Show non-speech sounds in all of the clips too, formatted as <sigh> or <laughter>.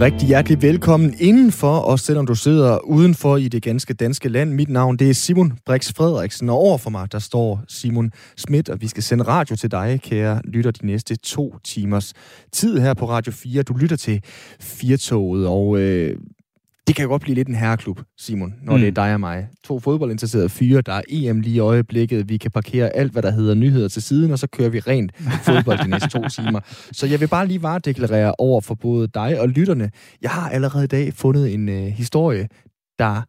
Rigtig hjertelig velkommen indenfor, også selvom du sidder udenfor i det ganske danske land. Mit navn det er Simon Brix Frederiksen, og over for mig der står Simon Schmidt, og vi skal sende radio til dig, kære lytter, de næste to timers tid her på Radio 4. Du lytter til Firtoget, og øh, det kan jo godt blive lidt en herreklub, Simon, når mm. det er dig og mig. To fodboldinteresserede fyre, der er EM lige i øjeblikket. Vi kan parkere alt, hvad der hedder nyheder til siden, og så kører vi rent <laughs> fodbold de næste to timer. Så jeg vil bare lige varedeklarere over for både dig og lytterne. Jeg har allerede i dag fundet en øh, historie, der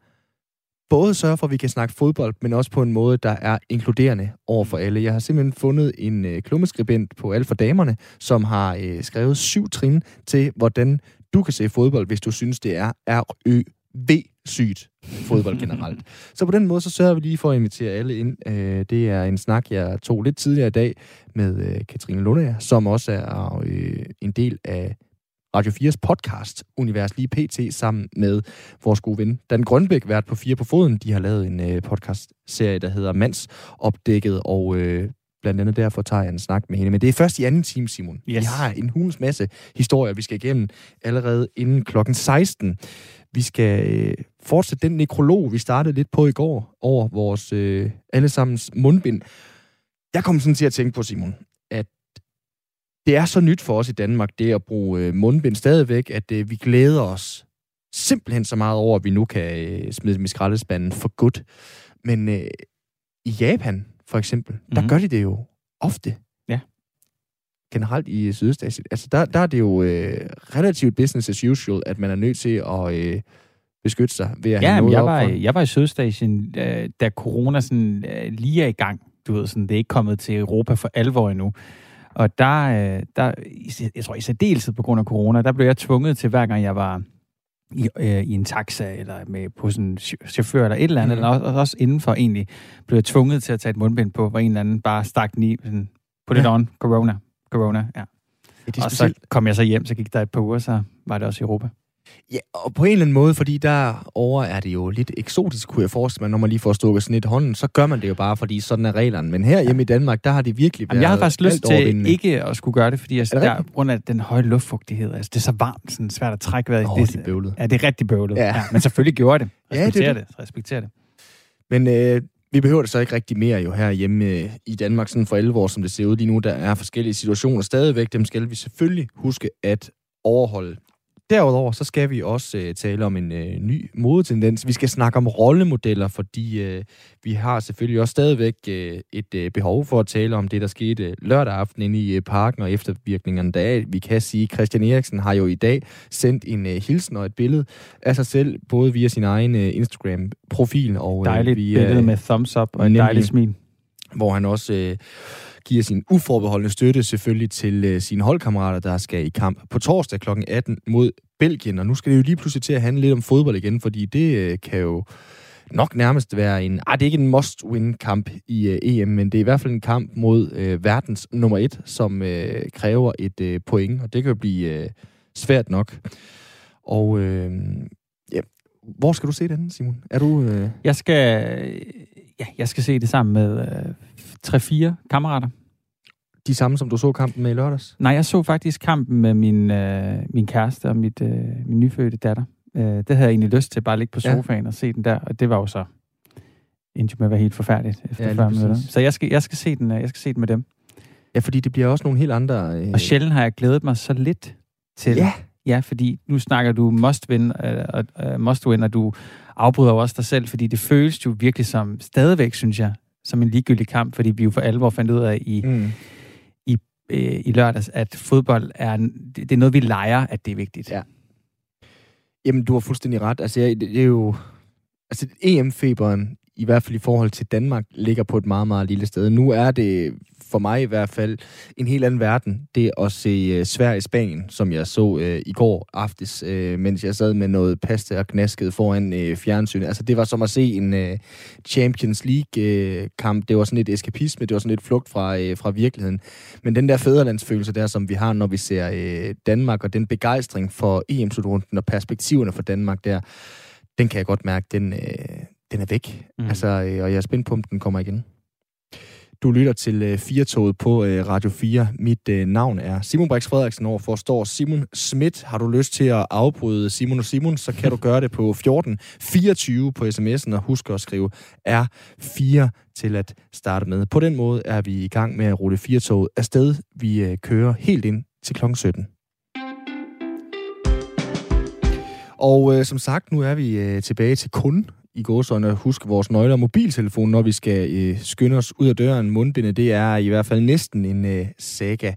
både sørger for, at vi kan snakke fodbold, men også på en måde, der er inkluderende over for alle. Jeg har simpelthen fundet en øh, klummeskribent på Alt for Damerne, som har øh, skrevet syv trin til, hvordan du kan se fodbold, hvis du synes, det er R-Ø-V-sygt fodbold generelt. <laughs> så på den måde, så sørger vi lige for at invitere alle ind. Øh, det er en snak, jeg tog lidt tidligere i dag med øh, Katrine Lundager, som også er øh, en del af Radio 4's podcast, Univers lige PT, sammen med vores gode ven, Dan Grønbæk, vært på Fire på Foden. De har lavet en podcast-serie, der hedder Mands Opdækket, og blandt andet derfor tager jeg en snak med hende. Men det er først i anden time, Simon. Yes. Vi har en hulens masse historier, vi skal igennem allerede inden klokken 16. Vi skal øh, fortsætte den nekrolog, vi startede lidt på i går, over vores øh, allesammens mundbind. Jeg kom sådan til at tænke på, Simon, at det er så nyt for os i Danmark, det at bruge øh, mundbind stadigvæk, at øh, vi glæder os simpelthen så meget over, at vi nu kan øh, smide dem i skraldespanden for godt. Men øh, i Japan, for eksempel, mm-hmm. der mhm. gør de det jo ofte. Ja. Generelt i Sydøstasien. Altså, der, der er det jo øh, relativt business as usual, at man er nødt til at øh, beskytte sig ved at ja, have noget jeg var, jeg var i Sydøstasien, øh, da corona sådan, øh, lige er i gang. Du ved, sådan, det er ikke kommet til Europa for alvor endnu. Og der, øh, der jeg tror i særdeleshed på grund af corona, der blev jeg tvunget til, hver gang jeg var i, øh, i en taxa, eller med på sådan en chauffør, eller et eller andet, mm. eller også, også indenfor egentlig, blev tvunget til at tage et mundbind på, hvor en eller anden bare stak den i, sådan, put it ja. on, corona, corona, ja. ja og så kom jeg så hjem, så gik der et par uger, så var det også i Europa. Ja, og på en eller anden måde, fordi derovre er det jo lidt eksotisk, kunne jeg forestille mig, når man lige får stukket sådan et hånden, så gør man det jo bare, fordi sådan er reglerne. Men her hjemme i Danmark, der har det virkelig været Jamen, Jeg har faktisk lyst til ikke at skulle gøre det, fordi altså, der, på grund af den høje luftfugtighed, altså det er så varmt, sådan svært at trække vejret. Oh, det, det er bøvlet. Ja, det er rigtig bøvlet. Ja. Ja, men selvfølgelig gjorde det. Respekter <laughs> ja, det, det. det. Respekter det. Men øh, vi behøver det så ikke rigtig mere jo her hjemme øh, i Danmark, sådan for 11 år, som det ser ud lige nu. Der er forskellige situationer stadigvæk. Dem skal vi selvfølgelig huske at overholde. Derudover så skal vi også øh, tale om en øh, ny modetendens. Vi skal snakke om rollemodeller, fordi øh, vi har selvfølgelig også stadigvæk øh, et øh, behov for at tale om det, der skete lørdag aften inde i øh, parken og eftervirkningerne der. Vi kan sige, at Christian Eriksen har jo i dag sendt en øh, hilsen og et billede af sig selv, både via sin egen øh, Instagram-profil og øh, Dejligt via... billede med thumbs up og en dejlig smil. Hvor han også... Øh, giver sin uforbeholdende støtte selvfølgelig til øh, sine holdkammerater, der skal i kamp på torsdag kl. 18 mod Belgien. Og nu skal det jo lige pludselig til at handle lidt om fodbold igen, fordi det øh, kan jo nok nærmest være en... Ah, det er ikke en must-win-kamp i øh, EM, men det er i hvert fald en kamp mod øh, verdens nummer et, som øh, kræver et øh, point, og det kan jo blive øh, svært nok. Og øh, ja, hvor skal du se den, Simon? Er du... Øh... Jeg skal... Ja, jeg skal se det sammen med øh, 3-4 kammerater de samme, som du så kampen med i lørdags? Nej, jeg så faktisk kampen med min, øh, min kæreste og mit, øh, min nyfødte datter. Øh, det havde jeg egentlig lyst til, bare at ligge på sofaen ja. og se den der, og det var jo så endte med at være helt forfærdeligt efter ja, 40 minutter. Så jeg skal, jeg, skal se den, øh, jeg skal se den med dem. Ja, fordi det bliver også nogle helt andre... Øh... Og sjældent har jeg glædet mig så lidt til Ja. Ja, fordi nu snakker du must win, uh, uh, must win, og du afbryder også dig selv, fordi det føles jo virkelig som, stadigvæk synes jeg, som en ligegyldig kamp, fordi vi jo for alvor fandt ud af i, mm øh, i lørdags, at fodbold er, det er noget, vi leger, at det er vigtigt. Ja. Jamen, du har fuldstændig ret. Altså, jeg, det er jo... Altså, EM-feberen, i hvert fald i forhold til Danmark, ligger på et meget, meget lille sted. Nu er det for mig i hvert fald en helt anden verden, det at se uh, Sverige-Spanien, som jeg så uh, i går aftes, uh, mens jeg sad med noget pasta og knaskede foran uh, fjernsyn. Altså, det var som at se en uh, Champions League-kamp. Uh, det var sådan et eskapisme, det var sådan et flugt fra, uh, fra virkeligheden. Men den der fædrelandsfølelse der, som vi har, når vi ser uh, Danmark, og den begejstring for EM-slutrunden og perspektiverne for Danmark der, den kan jeg godt mærke, den, uh, den er væk. Mm. Altså, uh, og jeg er spændt på, om den kommer igen. Du lytter til øh, Firtoget på øh, Radio 4. Mit øh, navn er Simon Brix Frederiksen. Overfor står Simon Schmidt. Har du lyst til at afbryde Simon og Simon, så kan du <laughs> gøre det på 14 24 på sms'en, og husk at skrive R4 til at starte med. På den måde er vi i gang med at rulle Firtoget afsted. Vi kører helt ind til kl. 17. Og øh, som sagt, nu er vi øh, tilbage til kun i gåsøjne huske vores nøgler og mobiltelefon, når vi skal øh, skynde os ud af døren. Mundbindet, det er i hvert fald næsten en øh, saga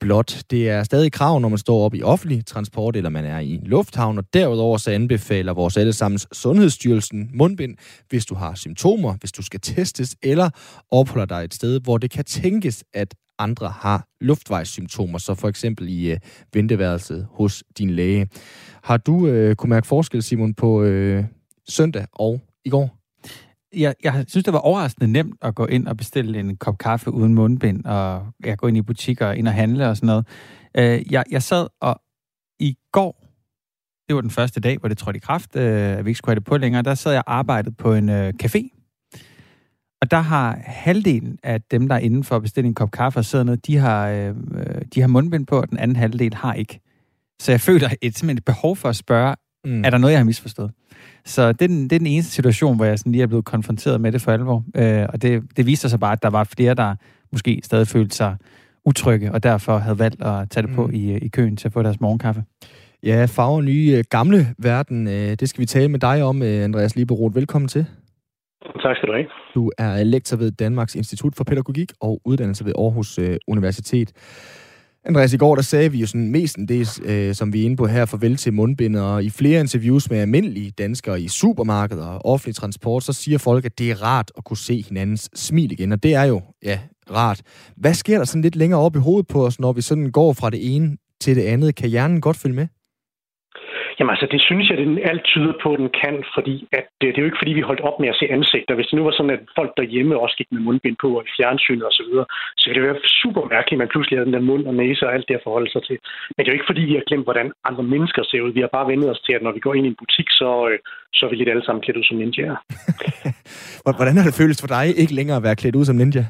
blot. Det er stadig krav, når man står op i offentlig transport, eller man er i en lufthavn, og derudover så anbefaler vores allesammens Sundhedsstyrelsen mundbind, hvis du har symptomer, hvis du skal testes, eller opholder dig et sted, hvor det kan tænkes, at andre har luftvejssymptomer, så for eksempel i øh, venteværelset hos din læge. Har du øh, kunne mærke forskel, Simon, på øh, søndag og i går? Jeg, jeg synes, det var overraskende nemt at gå ind og bestille en kop kaffe uden mundbind, og jeg går ind i butikker og ind og handle og sådan noget. Øh, jeg, jeg sad og i går, det var den første dag, hvor det trådte i kraft, øh, at vi ikke skulle have det på længere, der sad jeg og arbejdede på en øh, café. Og der har halvdelen af dem, der er inden for at bestille en kop kaffe og sidder ned, de har, øh, de har mundbind på, og den anden halvdel har ikke. Så jeg føler et, simpelthen et behov for at spørge, mm. er der noget, jeg har misforstået? Så det er, den, det er den eneste situation, hvor jeg sådan lige er blevet konfronteret med det for alvor. Øh, og det, det viser sig bare, at der var flere, der måske stadig følte sig utrygge, og derfor havde valgt at tage det på mm. i, i køen til at få deres morgenkaffe. Ja, farver nye øh, gamle verden. Øh, det skal vi tale med dig om, øh, Andreas Liberoth. Velkommen til. Tak skal du have. Du er lektor ved Danmarks Institut for Pædagogik og uddannelse ved Aarhus Universitet. Andreas, i går der sagde vi jo sådan mest en del, øh, som vi er inde på her, farvel til mundbinder, og i flere interviews med almindelige danskere i supermarkeder og offentlig transport, så siger folk, at det er rart at kunne se hinandens smil igen, og det er jo, ja, rart. Hvad sker der sådan lidt længere op i hovedet på os, når vi sådan går fra det ene til det andet? Kan hjernen godt følge med? Jamen altså, det synes jeg, det alt tyder på, at den kan, fordi at, det, det er jo ikke fordi, vi holdt op med at se ansigter. Hvis det nu var sådan, at folk derhjemme også gik med mundbind på og i fjernsynet osv., så, videre, så ville det være super mærkeligt, at man pludselig havde den der mund og næse og alt det at forholde sig til. Men det er jo ikke fordi, vi har glemt, hvordan andre mennesker ser ud. Vi har bare vendt os til, at når vi går ind i en butik, så, øh, så er vi lidt alle sammen klædt ud som ninjaer. <laughs> hvordan har det føles for dig ikke længere at være klædt ud som ninja?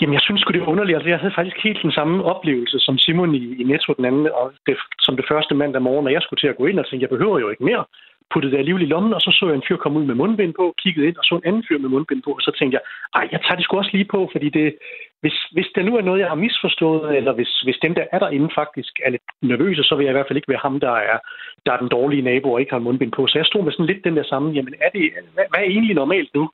Jamen, jeg synes det er underligt. Altså, jeg havde faktisk helt den samme oplevelse som Simon i, i Netto den anden, og det, som det første mandag morgen, når jeg skulle til at gå ind og tænkte, jeg behøver jo ikke mere puttede det alligevel i lommen, og så så jeg en fyr komme ud med mundbind på, kiggede ind og så en anden fyr med mundbind på, og så tænkte jeg, ej, jeg tager det sgu også lige på, fordi det, hvis, hvis der nu er noget, jeg har misforstået, eller hvis, hvis dem, der er derinde faktisk er lidt nervøse, så vil jeg i hvert fald ikke være ham, der er, der er den dårlige nabo og ikke har mundbind på. Så jeg stod med sådan lidt den der samme, jamen er det, hvad, hvad er egentlig normalt nu?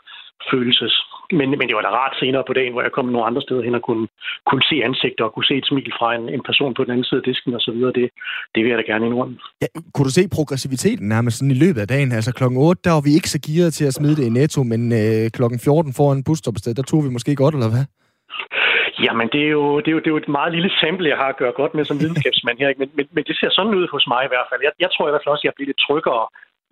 Følelses. Men, men det var da rart senere på dagen, hvor jeg kom nogle andre steder hen og kunne, kunne se ansigter og kunne se et smil fra en, en person på den anden side af disken og så videre. Det, det vil jeg da gerne indrømme. Ja, kunne du se progressiviteten nærmest sådan i løbet af dagen? Altså klokken 8, der var vi ikke så gearet til at smide det i netto, men øh, klokken 14 foran busstoppested, der tog vi måske godt, eller hvad? Jamen, det er, jo, det, er jo, det er jo et meget lille sample, jeg har at gøre godt med som <laughs> videnskabsmand her. Men, men, men det ser sådan ud hos mig i hvert fald. Jeg, jeg tror i hvert fald også, at jeg bliver lidt tryggere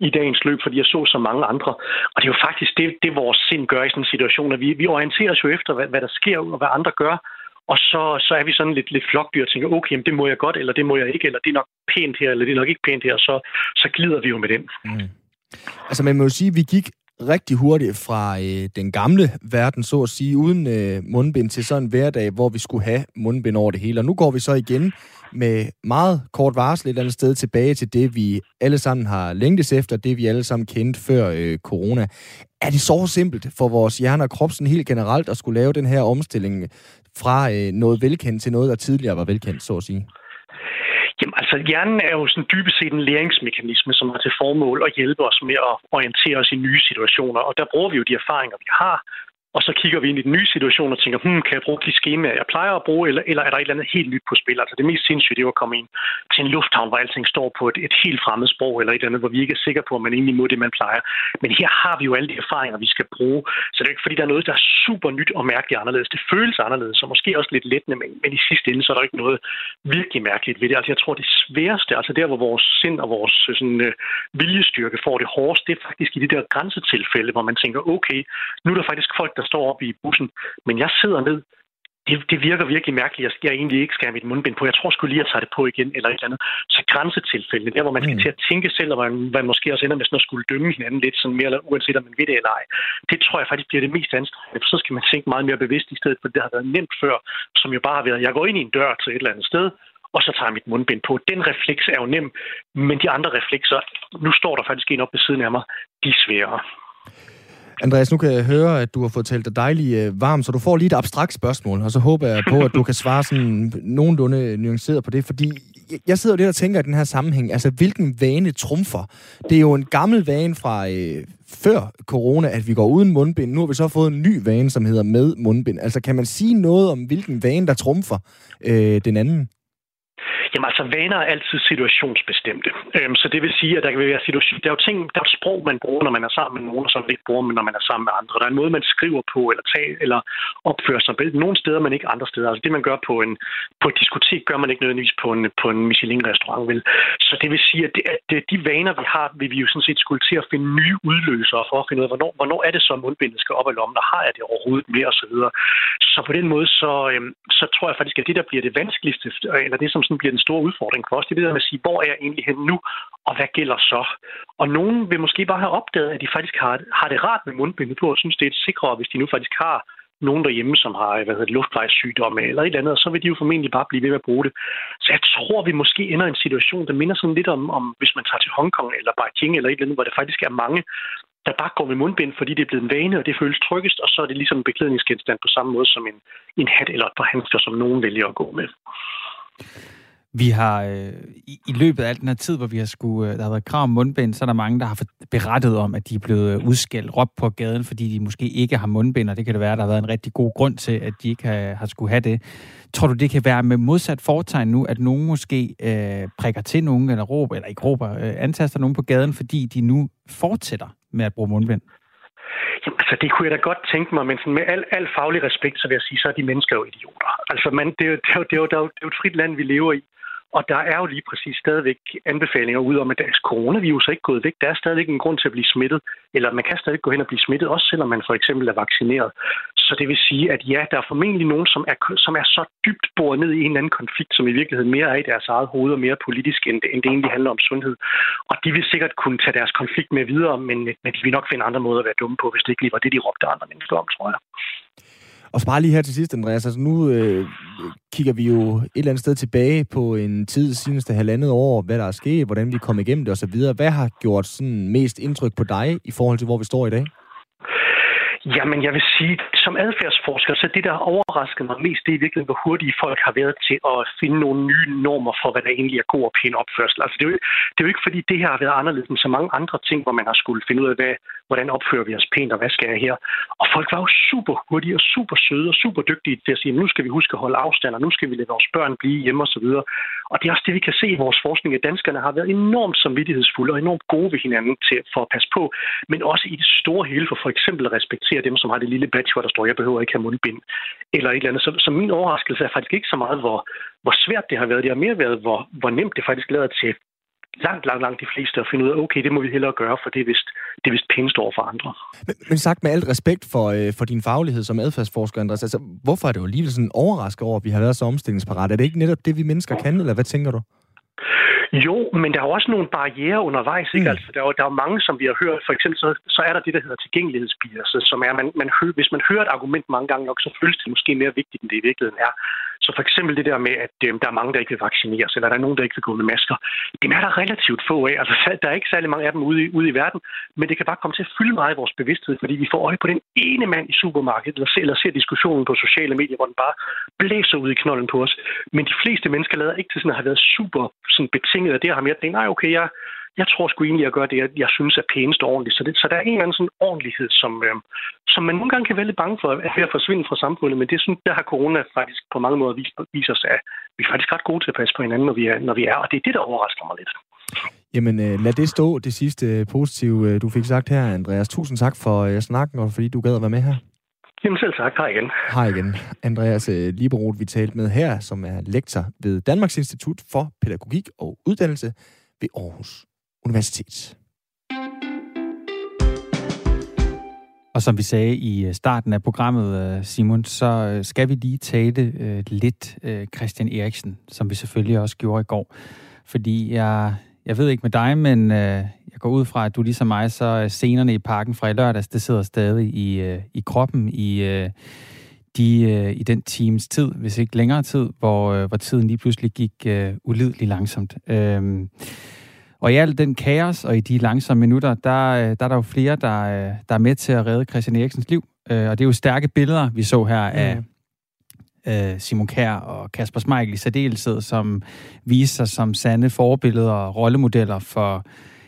i dagens løb, fordi jeg så så mange andre. Og det er jo faktisk det, det vores sind gør i sådan en situation, at vi, vi orienterer os jo efter, hvad, hvad der sker og hvad andre gør. Og så, så er vi sådan lidt, lidt flokdyr og tænker, okay, jamen, det må jeg godt, eller det må jeg ikke, eller det er nok pænt her, eller det er nok ikke pænt her, så, så glider vi jo med den. Mm. Altså man må jo sige, at vi gik rigtig hurtigt fra øh, den gamle verden, så at sige, uden øh, mundbind til sådan en hverdag, hvor vi skulle have mundbind over det hele. Og nu går vi så igen med meget kort varsel et eller andet sted tilbage til det, vi alle sammen har længtes efter, det vi alle sammen kendte før øh, corona. Er det så simpelt for vores hjerne og krop sådan helt generelt at skulle lave den her omstilling fra øh, noget velkendt til noget, der tidligere var velkendt, så at sige? Jamen altså, hjernen er jo sådan dybest set en læringsmekanisme, som har til formål at hjælpe os med at orientere os i nye situationer. Og der bruger vi jo de erfaringer, vi har, og så kigger vi ind i den nye situation og tænker, hmm, kan jeg bruge de skemaer, jeg plejer at bruge, eller, eller er der et eller andet helt nyt på spil? Altså det mest sindssyge, det var at komme ind til en lufthavn, hvor alting står på et, et helt fremmed sprog, eller et eller andet, hvor vi ikke er sikre på, at man egentlig må det, man plejer. Men her har vi jo alle de erfaringer, vi skal bruge. Så det er ikke, fordi der er noget, der er super nyt og mærkeligt anderledes. Det føles anderledes, og måske også lidt lettende, men, men i sidste ende, så er der ikke noget virkelig mærkeligt ved det. Altså jeg tror, det sværeste, altså der, hvor vores sind og vores øh, sådan, øh, viljestyrke får det hårdest, det er faktisk i de der grænsetilfælde, hvor man tænker, okay, nu er der faktisk folk, der står op i bussen, men jeg sidder ned det, det virker virkelig mærkeligt, at jeg egentlig ikke skal have mit mundbind på. Jeg tror skulle lige at tage det på igen, eller et eller andet. Så grænsetilfælde, der hvor man skal mm. til at tænke selv, og man, man måske også ender med sådan at skulle dømme hinanden lidt, sådan mere eller uanset om man ved det eller ej. Det tror jeg faktisk bliver det mest anstrengende, for så skal man tænke meget mere bevidst i stedet for det, der har været nemt før, som jo bare har været, jeg går ind i en dør til et eller andet sted, og så tager jeg mit mundbind på. Den refleks er jo nem, men de andre reflekser, nu står der faktisk en op ved siden af mig, de er sværere. Andreas, nu kan jeg høre, at du har fået talt dig dejligt øh, varm, så du får lige et abstrakt spørgsmål, og så håber jeg på, at du kan svare sådan nogenlunde nuanceret på det, fordi jeg sidder lidt og tænker i den her sammenhæng, altså hvilken vane trumfer? Det er jo en gammel vane fra øh, før corona, at vi går uden mundbind. Nu har vi så fået en ny vane, som hedder med mundbind. Altså kan man sige noget om, hvilken vane, der trumfer øh, den anden? Jamen altså, vaner er altid situationsbestemte. Øhm, så det vil sige, at der kan være situation. Der er jo ting, der er et sprog, man bruger, når man er sammen med nogen, og så ikke bruger man, når man er sammen med andre. Der er en måde, man skriver på, eller tager, eller opfører sig på. Nogle steder, men ikke andre steder. Altså det, man gør på, en, på et diskotek, gør man ikke nødvendigvis på en, på en Michelin-restaurant, vel? Så det vil sige, at, det, at de vaner, vi har, vil vi jo sådan set skulle til at finde nye udløsere for at finde ud af, hvornår, hvornår er det så, mundbindet skal op i lommen, og har jeg det overhovedet med, og så videre. Så på den måde, så, øhm, så tror jeg faktisk, at det, der bliver det vanskeligste, eller det, som sådan bliver den store udfordring for os, det er at sige, hvor er jeg egentlig hen nu, og hvad gælder så? Og nogen vil måske bare have opdaget, at de faktisk har, har det rart med mundbindet på, og synes, det er sikrere, hvis de nu faktisk har nogen derhjemme, som har hvad hedder det, luftvejssygdomme eller et eller andet, og så vil de jo formentlig bare blive ved med at bruge det. Så jeg tror, vi måske ender i en situation, der minder sådan lidt om, om hvis man tager til Hongkong eller Beijing eller et eller andet, hvor der faktisk er mange, der bare går med mundbind, fordi det er blevet en vane, og det føles tryggest, og så er det ligesom en beklædningsgenstand på samme måde som en, en hat eller et par handsker, som nogen vælger at gå med. Vi har øh, i, i løbet af al den her tid, hvor vi har skulle, øh, der har været krav om mundbind, så er der mange, der har berettet om, at de er blevet øh, udskældt, råbt på gaden, fordi de måske ikke har mundbind, og det kan det være, at der har været en rigtig god grund til, at de ikke har, har skulle have det. Tror du, det kan være med modsat fortegn nu, at nogen måske øh, prikker til nogen, eller råber, eller ikke råber, øh, antaster nogen på gaden, fordi de nu fortsætter med at bruge mundbind? Jamen, altså, det kunne jeg da godt tænke mig, men sådan med al, al faglig respekt, så vil jeg sige, så er de mennesker jo idioter. Altså, man, det, er jo, det, er jo, det, er jo, det er jo et frit land, vi lever i. Og der er jo lige præcis stadigvæk anbefalinger ud om, at deres coronavirus er ikke gået væk. Der er stadigvæk en grund til at blive smittet, eller man kan stadig gå hen og blive smittet, også selvom man for eksempel er vaccineret. Så det vil sige, at ja, der er formentlig nogen, som er, som er så dybt boret ned i en eller anden konflikt, som i virkeligheden mere er i deres eget hoved og mere politisk, end det, end det egentlig handler om sundhed. Og de vil sikkert kunne tage deres konflikt med videre, men, men de vil nok finde andre måder at være dumme på, hvis det ikke lige var det, de råbte andre mennesker om, tror jeg. Og så bare lige her til sidst, Andreas. Altså nu øh, kigger vi jo et eller andet sted tilbage på en tid seneste halvandet år, hvad der er sket, hvordan vi kom igennem det osv. Hvad har gjort sådan mest indtryk på dig i forhold til, hvor vi står i dag? Jamen, jeg vil sige, som adfærdsforsker, så det, der har overrasket mig mest, det er virkelig, hvor hurtige folk har været til at finde nogle nye normer for, hvad der egentlig er god og pæn opførsel. Altså, det er, jo, det er jo ikke, fordi det her har været anderledes end så mange andre ting, hvor man har skulle finde ud af, hvad, hvordan opfører vi os pænt, og hvad skal jeg her? Og folk var jo super hurtige og super søde og super dygtige til at sige, nu skal vi huske at holde afstand, og nu skal vi lade vores børn blive hjemme osv. Og og det er også det, vi kan se i vores forskning, at danskerne har været enormt samvittighedsfulde og enormt gode ved hinanden til, for at passe på, men også i det store hele for for eksempel at respektere dem, som har det lille badge, hvor der står, jeg behøver ikke have mundbind, eller et eller andet. Så, så min overraskelse er faktisk ikke så meget, hvor, hvor svært det har været. Det har mere været, hvor, hvor nemt det faktisk lader til langt, langt, langt de fleste at finde ud af, okay, det må vi hellere gøre, for det er vist, det er vist pænest over for andre. Men, men sagt med alt respekt for, øh, for din faglighed som adfærdsforsker, Andreas, altså, hvorfor er det jo alligevel sådan overrasket over, at vi har været så omstillingsparat? Er det ikke netop det, vi mennesker kan, eller hvad tænker du? Jo, men der er jo også nogle barriere undervejs. Ikke? Mm. Altså, der, er jo, der er mange, som vi har hørt. For eksempel så, så er der det, der hedder tilgængelighedsbias, som er, man, man hø, hvis man hører et argument mange gange nok, så føles det måske mere vigtigt, end det i virkeligheden er. Så for eksempel det der med, at øh, der er mange, der ikke vil vaccineres, eller der er nogen, der ikke vil gå med masker. Dem er der relativt få af. Altså, der er ikke særlig mange af dem ude i, ude i verden, men det kan bare komme til at fylde meget i vores bevidsthed, fordi vi får øje på den ene mand i supermarkedet, eller eller ser diskussionen på sociale medier, hvor den bare blæser ud i knolden på os. Men de fleste mennesker lader ikke til sådan at have været super sådan betinget af det, har mere tænkt, nej, okay, jeg, jeg tror sgu egentlig, at jeg gør det, jeg synes er pænest og ordentligt. Så, det, så der er en eller anden sådan ordentlighed, som, øh, som man nogle gange kan være lidt bange for, at ved at forsvinde fra samfundet. Men det synes der har corona faktisk på mange måder vist, vist os, at vi er faktisk ret gode til at passe på hinanden, når vi er, når vi er. Og det er det, der overrasker mig lidt. Jamen, øh, lad det stå, det sidste øh, positive, øh, du fik sagt her, Andreas. Tusind tak for snakken, og fordi du gad at være med her. Jamen selv tak. Hej igen. Hej igen. Andreas Liberoth, vi talte med her, som er lektor ved Danmarks Institut for Pædagogik og Uddannelse ved Aarhus Universitet. Og som vi sagde i øh, starten af programmet, øh, Simon, så øh, skal vi lige tale lidt Christian Eriksen, som vi selvfølgelig også gjorde i går. Fordi jeg, jeg ved ikke med dig, men jeg går ud fra, at du ligesom mig, så scenerne i parken fra i lørdags, det sidder stadig i, i kroppen i, de, i den times tid, hvis ikke længere tid, hvor, hvor tiden lige pludselig gik ulideligt langsomt. Øhm, og i al den kaos og i de langsomme minutter, der, øh, der er der jo flere, der, øh, der er med til at redde Christian Eriksens liv. Øh, og det er jo stærke billeder, vi så her af mm. Simon Kær og Kasper Smeichel i særdeleshed, som viser sig som sande forbilleder og rollemodeller for,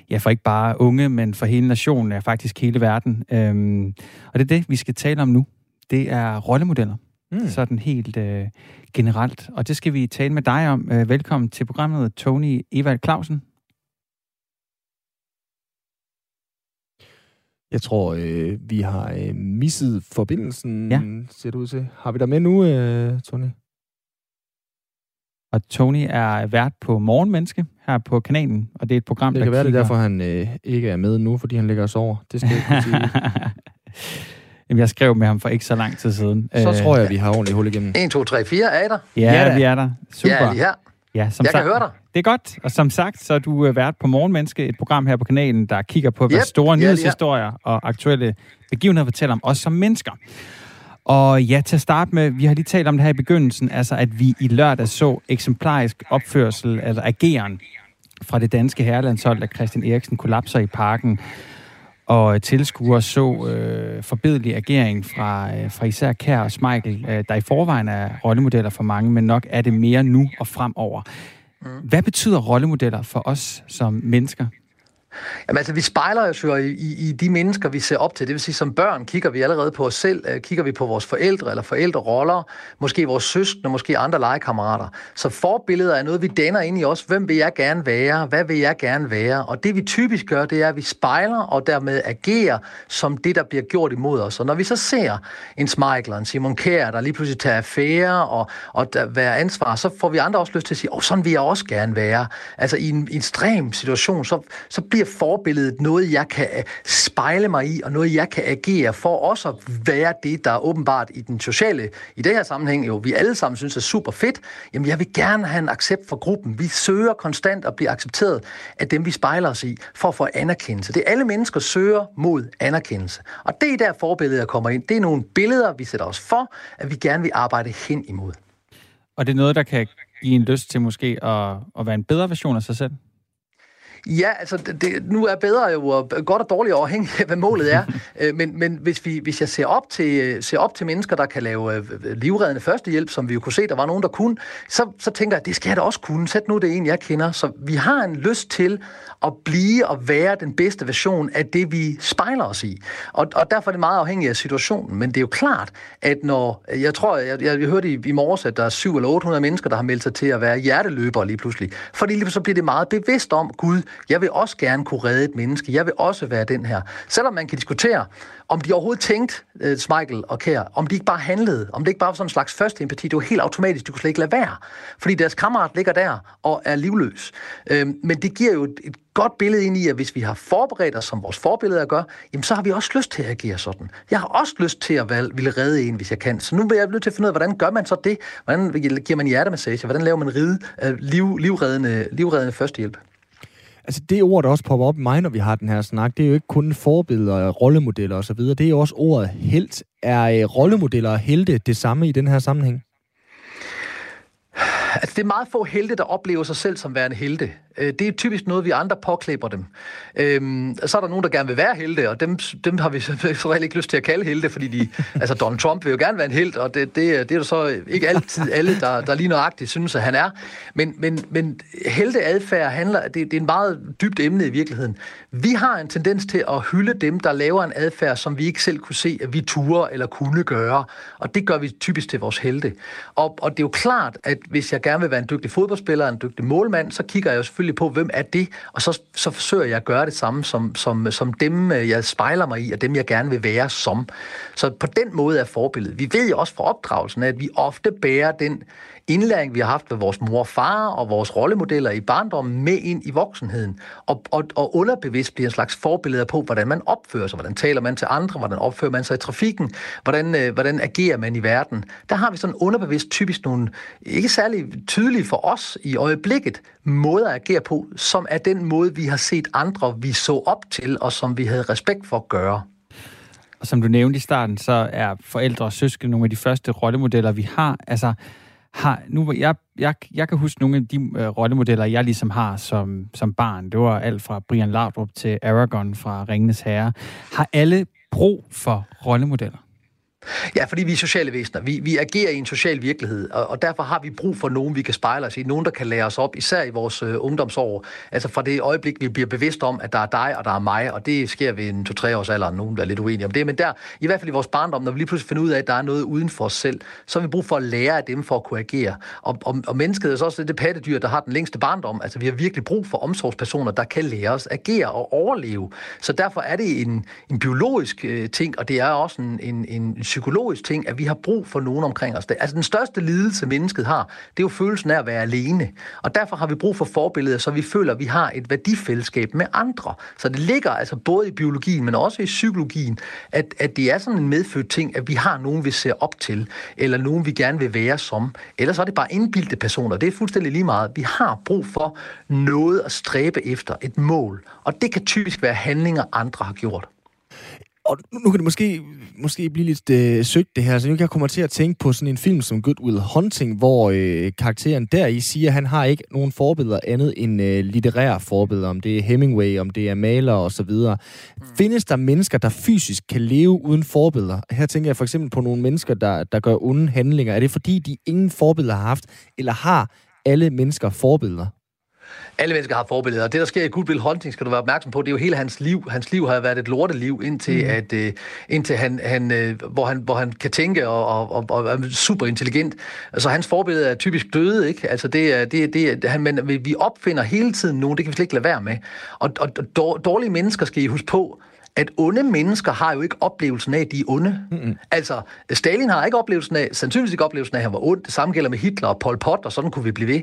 ja, for ikke bare unge, men for hele nationen, ja, faktisk hele verden. Øhm, og det er det, vi skal tale om nu. Det er rollemodeller. Mm. Sådan helt øh, generelt. Og det skal vi tale med dig om. Øh, velkommen til programmet, Tony Evald Clausen. Jeg tror, øh, vi har øh, misset forbindelsen, ja. ser det ud til. Har vi dig med nu, øh, Tony? Og Tony er vært på Morgenmenneske her på kanalen, og det er et program, det der kan være, kigger... det derfor, han øh, ikke er med nu, fordi han ligger os over. Det skal jeg ikke sige. <laughs> Jamen, jeg skrev med ham for ikke så lang tid siden. Så øh, tror jeg, vi har ordentligt hul igennem. 1, 2, 3, 4, er I der? Ja, ja vi er der. Super. Ja, her. Ja, som jeg sagt, kan høre dig. Det er godt, og som sagt, så er du øh, vært på Morgenmenneske, et program her på kanalen, der kigger på, hvad yep, store nyhedshistorier og aktuelle begivenheder fortæller om os som mennesker. Og ja, til at starte med, vi har lige talt om det her i begyndelsen, altså at vi i lørdag så eksemplarisk opførsel, eller ageren fra det danske herrelandshold, da Christian Eriksen kollapser i parken, og tilskuere så øh, forbedelig agering fra, øh, fra især Kær og Smeichel, øh, der i forvejen er rollemodeller for mange, men nok er det mere nu og fremover. Mm. Hvad betyder rollemodeller for os som mennesker? Jamen altså, vi spejler jo i, i, i de mennesker, vi ser op til. Det vil sige, som børn kigger vi allerede på os selv, øh, kigger vi på vores forældre eller forældreroller, måske vores søskende, måske andre legekammerater. Så forbilleder er noget, vi danner ind i os. Hvem vil jeg gerne være? Hvad vil jeg gerne være? Og det vi typisk gør, det er, at vi spejler og dermed agerer som det, der bliver gjort imod os. Og når vi så ser en Michael en Simon Kjær, der lige pludselig tager affære og, og der være ansvar, så får vi andre også lyst til at sige, åh, oh, sådan vil jeg også gerne være. Altså i en, i en ekstrem situation, så, så bliver bliver forbilledet noget, jeg kan øh, spejle mig i, og noget, jeg kan agere for også at være det, der åbenbart i den sociale, i det her sammenhæng jo, vi alle sammen synes er super fedt. Jamen, jeg vil gerne have en accept for gruppen. Vi søger konstant at blive accepteret af dem, vi spejler os i, for at få anerkendelse. Det er alle mennesker søger mod anerkendelse. Og det er der forbilledet kommer ind. Det er nogle billeder, vi sætter os for, at vi gerne vil arbejde hen imod. Og det er noget, der kan give en lyst til måske at, at være en bedre version af sig selv? Ja, altså det, nu er bedre jo godt og dårligt afhængig af, hvad målet er. <laughs> Øh, men men hvis, vi, hvis jeg ser op, til, ser op til mennesker, der kan lave øh, livreddende førstehjælp, som vi jo kunne se, der var nogen, der kunne, så, så tænker jeg, det skal jeg da også kunne. Sæt nu det en, jeg kender. Så vi har en lyst til at blive og være den bedste version af det, vi spejler os i. Og, og derfor er det meget afhængigt af situationen. Men det er jo klart, at når... Jeg tror, jeg, jeg, jeg hørte i, i morges, at der er 700 eller 800 mennesker, der har meldt sig til at være hjerteløbere lige pludselig. Fordi lige så bliver det meget bevidst om, Gud, jeg vil også gerne kunne redde et menneske. Jeg vil også være den her. Selvom man kan diskutere, om de overhovedet tænkte, uh, øh, Michael og Kær, om de ikke bare handlede, om det ikke bare var sådan en slags første empati, det var helt automatisk, de kunne slet ikke lade være. Fordi deres kammerat ligger der og er livløs. Uh, men det giver jo et, et godt billede ind i, at hvis vi har forberedt os, som vores forbilleder gør, jamen så har vi også lyst til at agere sådan. Jeg har også lyst til at valg, ville redde en, hvis jeg kan. Så nu vil jeg nødt til at finde ud af, hvordan gør man så det? Hvordan giver man hjertemassage? Hvordan laver man ride, øh, liv, livreddende, livreddende førstehjælp? Altså det ord, der også popper op i mig, når vi har den her snak, det er jo ikke kun forbilleder, rollemodeller osv., det er jo også ordet helt. Er øh, rollemodeller og helte det samme i den her sammenhæng? Altså, det er meget få helte, der oplever sig selv som værende helte. Øh, det er typisk noget, vi andre påklæber dem. Øhm, så er der nogen, der gerne vil være helte, og dem, dem har vi <laughs> så ikke lyst til at kalde helte, fordi de, <laughs> altså Donald Trump vil jo gerne være en helt, og det, det, det er jo så ikke altid alle, der, der lige nøjagtigt synes, at han er. Men, men, men helteadfærd handler, det, det er en meget dybt emne i virkeligheden. Vi har en tendens til at hylde dem, der laver en adfærd, som vi ikke selv kunne se, at vi turer eller kunne gøre, og det gør vi typisk til vores helte. Og, og det er jo klart, at hvis jeg gerne vil være en dygtig fodboldspiller, en dygtig målmand, så kigger jeg jo selvfølgelig på, hvem er det, og så, så forsøger jeg at gøre det samme som, som, som dem, øh, jeg spejler mig i, og dem, jeg gerne vil være som. Så på den måde er forbilledet. Vi ved jo også fra opdragelsen, at vi ofte bærer den indlæring, vi har haft med vores mor og far og vores rollemodeller i barndommen med ind i voksenheden. Og, og, og underbevidst bliver en slags forbilleder på, hvordan man opfører sig, hvordan taler man til andre, hvordan opfører man sig i trafikken, hvordan, øh, hvordan agerer man i verden. Der har vi sådan underbevidst typisk nogle, ikke særlig tydelige for os i øjeblikket, måder at agere på, som er den måde, vi har set andre, vi så op til, og som vi havde respekt for at gøre. Og som du nævnte i starten, så er forældre og søskende nogle af de første rollemodeller, vi har. Altså, har, nu, jeg, jeg, jeg kan huske nogle af de øh, rollemodeller, jeg ligesom har som, som barn. Det var alt fra Brian Laudrup til Aragorn fra Ringenes Herre. Har alle brug for rollemodeller? Ja, fordi vi er sociale væsener. Vi, vi agerer i en social virkelighed, og, og derfor har vi brug for nogen, vi kan spejle os i. Nogen, der kan lære os op, især i vores øh, ungdomsår. Altså fra det øjeblik, vi bliver bevidst om, at der er dig, og der er mig, og det sker ved en 2-3 års alder, nogen der er lidt uenige om det. Men der, i hvert fald i vores barndom, når vi lige pludselig finder ud af, at der er noget uden for os selv, så har vi brug for at lære af dem for at kunne agere. Og, og, og mennesket er så også det pattedyr, der har den længste barndom. Altså vi har virkelig brug for omsorgspersoner, der kan lære os at agere og overleve. Så derfor er det en, en biologisk øh, ting, og det er også en, en, en psykologisk ting, at vi har brug for nogen omkring os. Altså den største lidelse, mennesket har, det er jo følelsen af at være alene. Og derfor har vi brug for forbilleder, så vi føler, at vi har et værdifællesskab med andre. Så det ligger altså både i biologien, men også i psykologien, at, at det er sådan en medfødt ting, at vi har nogen, vi ser op til, eller nogen, vi gerne vil være som. Ellers er det bare indbildte personer. Det er fuldstændig lige meget. Vi har brug for noget at stræbe efter, et mål. Og det kan typisk være handlinger, andre har gjort. Og nu kan det måske, måske blive lidt øh, søgt det her, så nu kan jeg komme til at tænke på sådan en film som Good Will Hunting, hvor øh, karakteren der i siger, at han har ikke nogen forbilleder andet end øh, litterære forbilleder, om det er Hemingway, om det er maler og så videre. Mm. Findes der mennesker, der fysisk kan leve uden forbilleder? Her tænker jeg for eksempel på nogle mennesker, der, der gør onde handlinger. Er det fordi, de ingen forbilleder har haft, eller har alle mennesker forbilleder? Alle mennesker har forbilleder. Det, der sker i Good Will Hunting, skal du være opmærksom på, det er jo hele hans liv. Hans liv har været et lorteliv, indtil, mm. at, uh, indtil han, han, uh, hvor, han, hvor han kan tænke og, og, og, er super intelligent. Altså, hans forbilleder er typisk døde, ikke? Altså, det er, det, det, han, men vi opfinder hele tiden nogen, det kan vi slet ikke lade være med. Og, og dårlige mennesker skal I huske på, at onde mennesker har jo ikke oplevelsen af, at de er onde. Mm-hmm. Altså, Stalin har ikke oplevelsen af, sandsynligvis ikke oplevelsen af, at han var ond. Det samme gælder med Hitler og Pol Pot, og sådan kunne vi blive ved.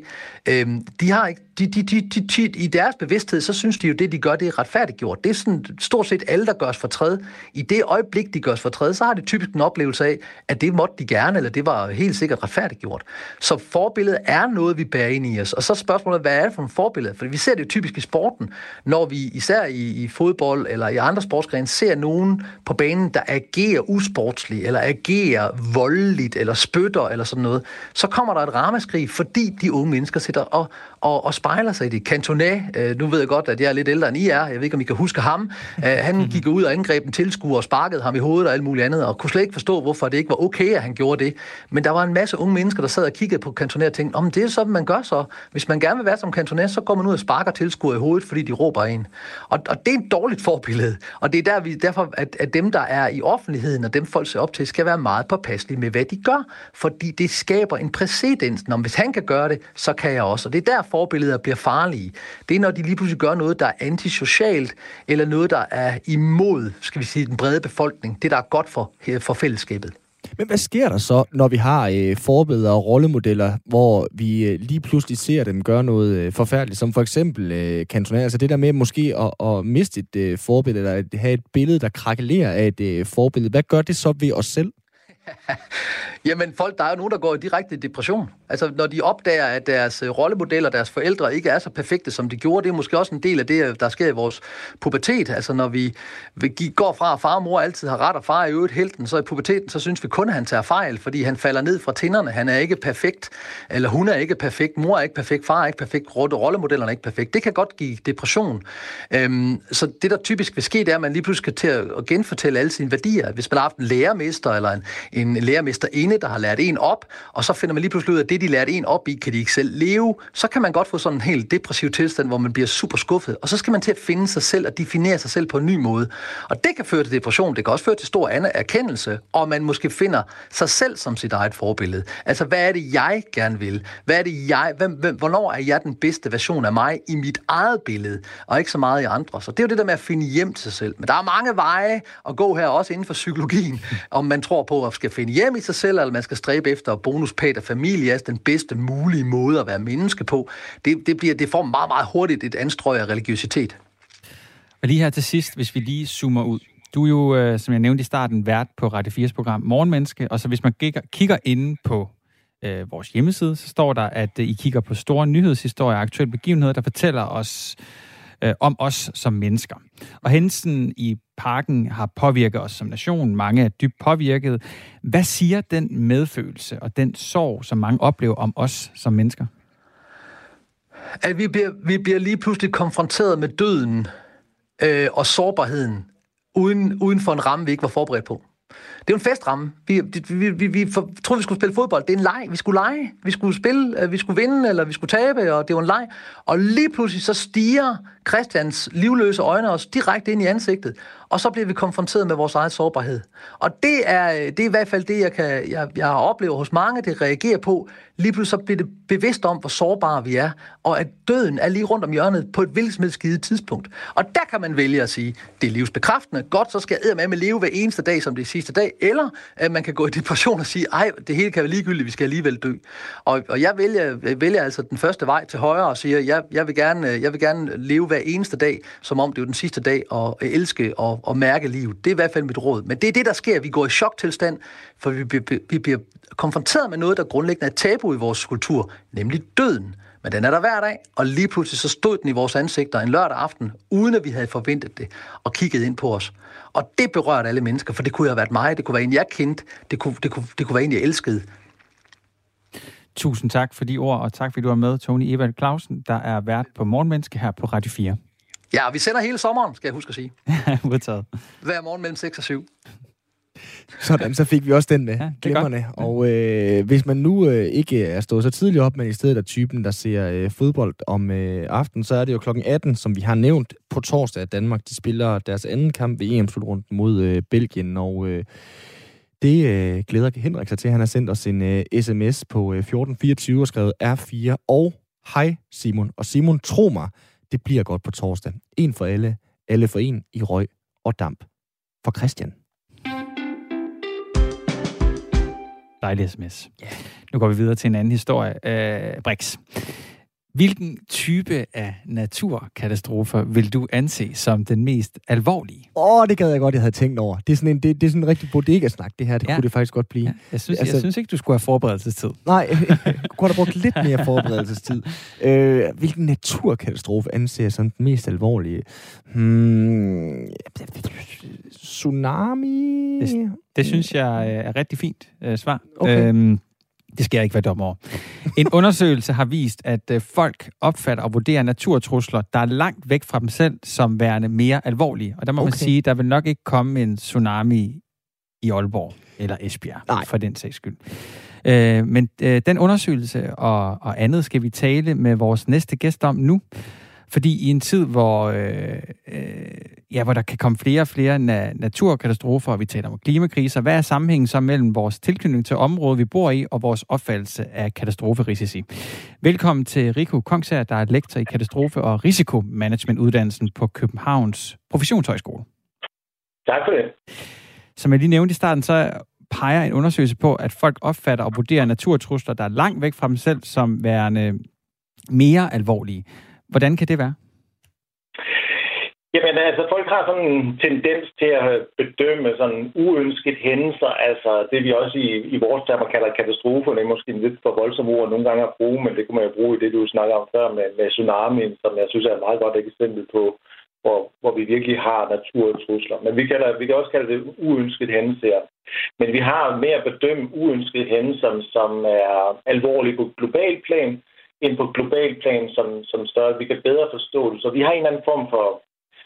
Øhm, de har ikke, de, de, de, de, de, I deres bevidsthed, så synes de jo, det de gør, det er retfærdiggjort. Det er sådan stort set alle, der gørs for træd. I det øjeblik, de gørs for træd, så har de typisk en oplevelse af, at det måtte de gerne, eller det var helt sikkert retfærdiggjort. Så forbilledet er noget, vi bærer ind i os. Og så spørgsmålet, hvad er det for en forbillede? For vi ser det jo typisk i sporten, når vi især i, i fodbold eller i andre sportsgrene ser nogen på banen, der agerer usportsligt, eller agerer voldeligt, eller spytter, eller sådan noget, så kommer der et ramaskrig, fordi de unge mennesker sidder og, og, og spejler sig i det. Cantona, øh, nu ved jeg godt, at jeg er lidt ældre end I er, jeg ved ikke, om I kan huske ham, øh, han mhm. gik ud og angreb en tilskuer og sparkede ham i hovedet og alt muligt andet, og kunne slet ikke forstå, hvorfor det ikke var okay, at han gjorde det. Men der var en masse unge mennesker, der sad og kiggede på Cantona og tænkte, om det er sådan, man gør så. Hvis man gerne vil være som Cantona, så går man ud og sparker tilskuer i hovedet, fordi de råber en. Og, og det er et dårligt forbillede. Og det er der, vi, derfor, at, at dem, der er i offentligheden, og dem folk ser op til, skal være meget påpasselige med, hvad de gør. Fordi det skaber en præcedens. Når hvis han kan gøre det, så kan jeg også. Og det er der, forbilleder bliver farlige. Det er, når de lige pludselig gør noget, der er antisocialt, eller noget, der er imod, skal vi sige, den brede befolkning. Det, der er godt for, for fællesskabet. Men hvad sker der så, når vi har øh, forbilleder og rollemodeller, hvor vi øh, lige pludselig ser dem gøre noget øh, forfærdeligt, som for eksempel øh, Cantona, altså det der med måske at, at miste et øh, forbillede, eller at have et billede, der krakelerer af et øh, forbillede, hvad gør det så ved os selv? <laughs> Jamen, folk, der er jo nogen, der går i direkte depression. Altså, når de opdager, at deres øh, rollemodeller, deres forældre ikke er så perfekte, som de gjorde, det er måske også en del af det, øh, der sker i vores pubertet. Altså, når vi, vi går fra, at far og mor altid har ret, og far er i øvrigt helten, så i puberteten, så synes vi kun, at han tager fejl, fordi han falder ned fra tinderne. Han er ikke perfekt, eller hun er ikke perfekt, mor er ikke perfekt, far er ikke perfekt, rollemodellerne er ikke perfekt. Det kan godt give depression. Øhm, så det, der typisk vil ske, det er, at man lige pludselig skal til at genfortælle alle sine værdier. Hvis man har haft en lærermester, eller en, en lærermester inde, der har lært en op, og så finder man lige pludselig ud af, at det, de lærte en op i, kan de ikke selv leve. Så kan man godt få sådan en helt depressiv tilstand, hvor man bliver super skuffet, og så skal man til at finde sig selv og definere sig selv på en ny måde. Og det kan føre til depression, det kan også føre til stor erkendelse, og man måske finder sig selv som sit eget forbillede. Altså, hvad er det, jeg gerne vil? Hvad er det, jeg, hvem, hvem, hvornår er jeg den bedste version af mig i mit eget billede, og ikke så meget i andre? Så det er jo det der med at finde hjem til sig selv. Men der er mange veje at gå her, også inden for psykologien, om man tror på at skal finde hjem i sig selv, eller man skal stræbe efter bonus pater familias, den bedste mulige måde at være menneske på. Det, det, bliver, det får meget, meget hurtigt et anstrøg af religiøsitet. Og lige her til sidst, hvis vi lige zoomer ud. Du er jo, øh, som jeg nævnte i starten, vært på Radio 4's program Morgenmenneske, og så hvis man kigger, kigger inde på øh, vores hjemmeside, så står der, at øh, I kigger på store nyhedshistorier og aktuelle begivenheder, der fortæller os øh, om os som mennesker. Og hændelsen i parken har påvirket os som nation. Mange er dybt påvirket. Hvad siger den medfølelse og den sorg, som mange oplever om os som mennesker? At vi bliver, vi bliver lige pludselig konfronteret med døden øh, og sårbarheden, uden, uden for en ramme, vi ikke var forberedt på. Det er jo en festramme. Vi, vi, vi, vi for, troede, vi skulle spille fodbold. Det er en leg. Vi skulle lege. Vi skulle spille, øh, vi skulle vinde, eller vi skulle tabe, og det var en leg. Og lige pludselig så stiger Christians livløse øjne os direkte ind i ansigtet, og så bliver vi konfronteret med vores eget sårbarhed. Og det er, øh, det er i hvert fald det, jeg, kan, jeg, jeg oplever hos mange, det reagerer på. Lige pludselig så bliver det bevidst om, hvor sårbare vi er, og at døden er lige rundt om hjørnet på et hvilket tidspunkt. Og der kan man vælge at sige, det er livsbekræftende, godt, så skal jeg med med leve hver eneste dag som det sidste dag, eller at man kan gå i depression og sige, ej, det hele kan være ligegyldigt, vi skal alligevel dø. Og, og jeg vælger, vælger altså den første vej til højre og siger, jeg, jeg, vil gerne, øh, jeg vil gerne leve hver eneste dag, som om det er den sidste dag, og elske og, og mærke livet. Det er i hvert fald mit råd. Men det er det, der sker. Vi går i choktilstand, for vi vi, vi bliver konfronteret med noget, der grundlæggende er tabu i vores kultur, nemlig døden. Men den er der hver dag, og lige pludselig så stod den i vores ansigter en lørdag aften, uden at vi havde forventet det, og kigget ind på os. Og det berørte alle mennesker, for det kunne have været mig, det kunne være en, jeg kendte, det kunne, det kunne, det kunne være en, jeg elskede. Tusind tak for de ord, og tak fordi du var med, Tony Evald Clausen, der er vært på Morgenmenneske her på Radio 4. Ja, vi sender hele sommeren, skal jeg huske at sige. <laughs> Udtaget. Hver morgen mellem 6 og 7. Sådan, så fik vi også den med. Ja, Glemmerne. Ja. Og øh, hvis man nu øh, ikke er stået så tidligt op, men i stedet er typen, der ser øh, fodbold om øh, aftenen, så er det jo klokken 18, som vi har nævnt på torsdag, at Danmark de spiller deres anden kamp ved EM-slutrunden mod øh, Belgien. Og øh, det øh, glæder Henrik sig til. Han har sendt os en øh, sms på øh, 1424 og skrevet R4 og Hej Simon. Og Simon, tro mig, det bliver godt på torsdag. En for alle, alle for en i røg og damp. For Christian. Dejlig sms. Yeah. Nu går vi videre til en anden historie. Øh, Brix. Hvilken type af naturkatastrofer vil du anse som den mest alvorlige? Åh, oh, det gad jeg godt, jeg havde tænkt over. Det er sådan en, det, det er sådan en rigtig bodega-snak, det her. Det ja. kunne det faktisk godt blive. Ja. Jeg, synes, altså, jeg synes ikke, du skulle have forberedelsestid. Nej, jeg <laughs> kunne have brugt lidt mere <laughs> forberedelsestid. Øh, hvilken naturkatastrofe anser jeg som den mest alvorlige? Hmm, tsunami? Det, det synes jeg er rigtig fint uh, svar. Okay. Øhm, det skal jeg ikke være dommer over. En undersøgelse har vist, at øh, folk opfatter og vurderer naturtrusler, der er langt væk fra dem selv, som værende mere alvorlige. Og der må okay. man sige, der vil nok ikke komme en tsunami i Aalborg eller Esbjerg, Nej. for den sags skyld. Øh, men øh, den undersøgelse og, og andet skal vi tale med vores næste gæst om nu. Fordi i en tid, hvor, øh, øh, ja, hvor der kan komme flere og flere na- naturkatastrofer, og vi taler om klimakriser, hvad er sammenhængen så mellem vores tilknytning til området, vi bor i, og vores opfattelse af katastroferisici? Velkommen til Rico Kongsager, der er lektor i katastrofe- og risikomanagementuddannelsen på Københavns Professionshøjskole. Tak for det. Som jeg lige nævnte i starten, så peger en undersøgelse på, at folk opfatter og vurderer naturtrusler, der er langt væk fra dem selv, som værende mere alvorlige. Hvordan kan det være? Jamen altså, folk har sådan en tendens til at bedømme sådan uønsket hændelser, altså det vi også i, i vores termer kalder katastrofer, det er måske en lidt for voldsom ord nogle gange at bruge, men det kunne man jo bruge i det, du snakker om før med, med tsunamien, som jeg synes er et meget godt eksempel på, hvor, hvor vi virkelig har naturtrusler. Men vi, kalder, vi kan også kalde det uønsket hændelser. Men vi har med at bedømme uønskede hændelser, som er alvorlige på global plan, ind på global plan som, som større. Vi kan bedre forstå det. Så vi har en eller anden form for,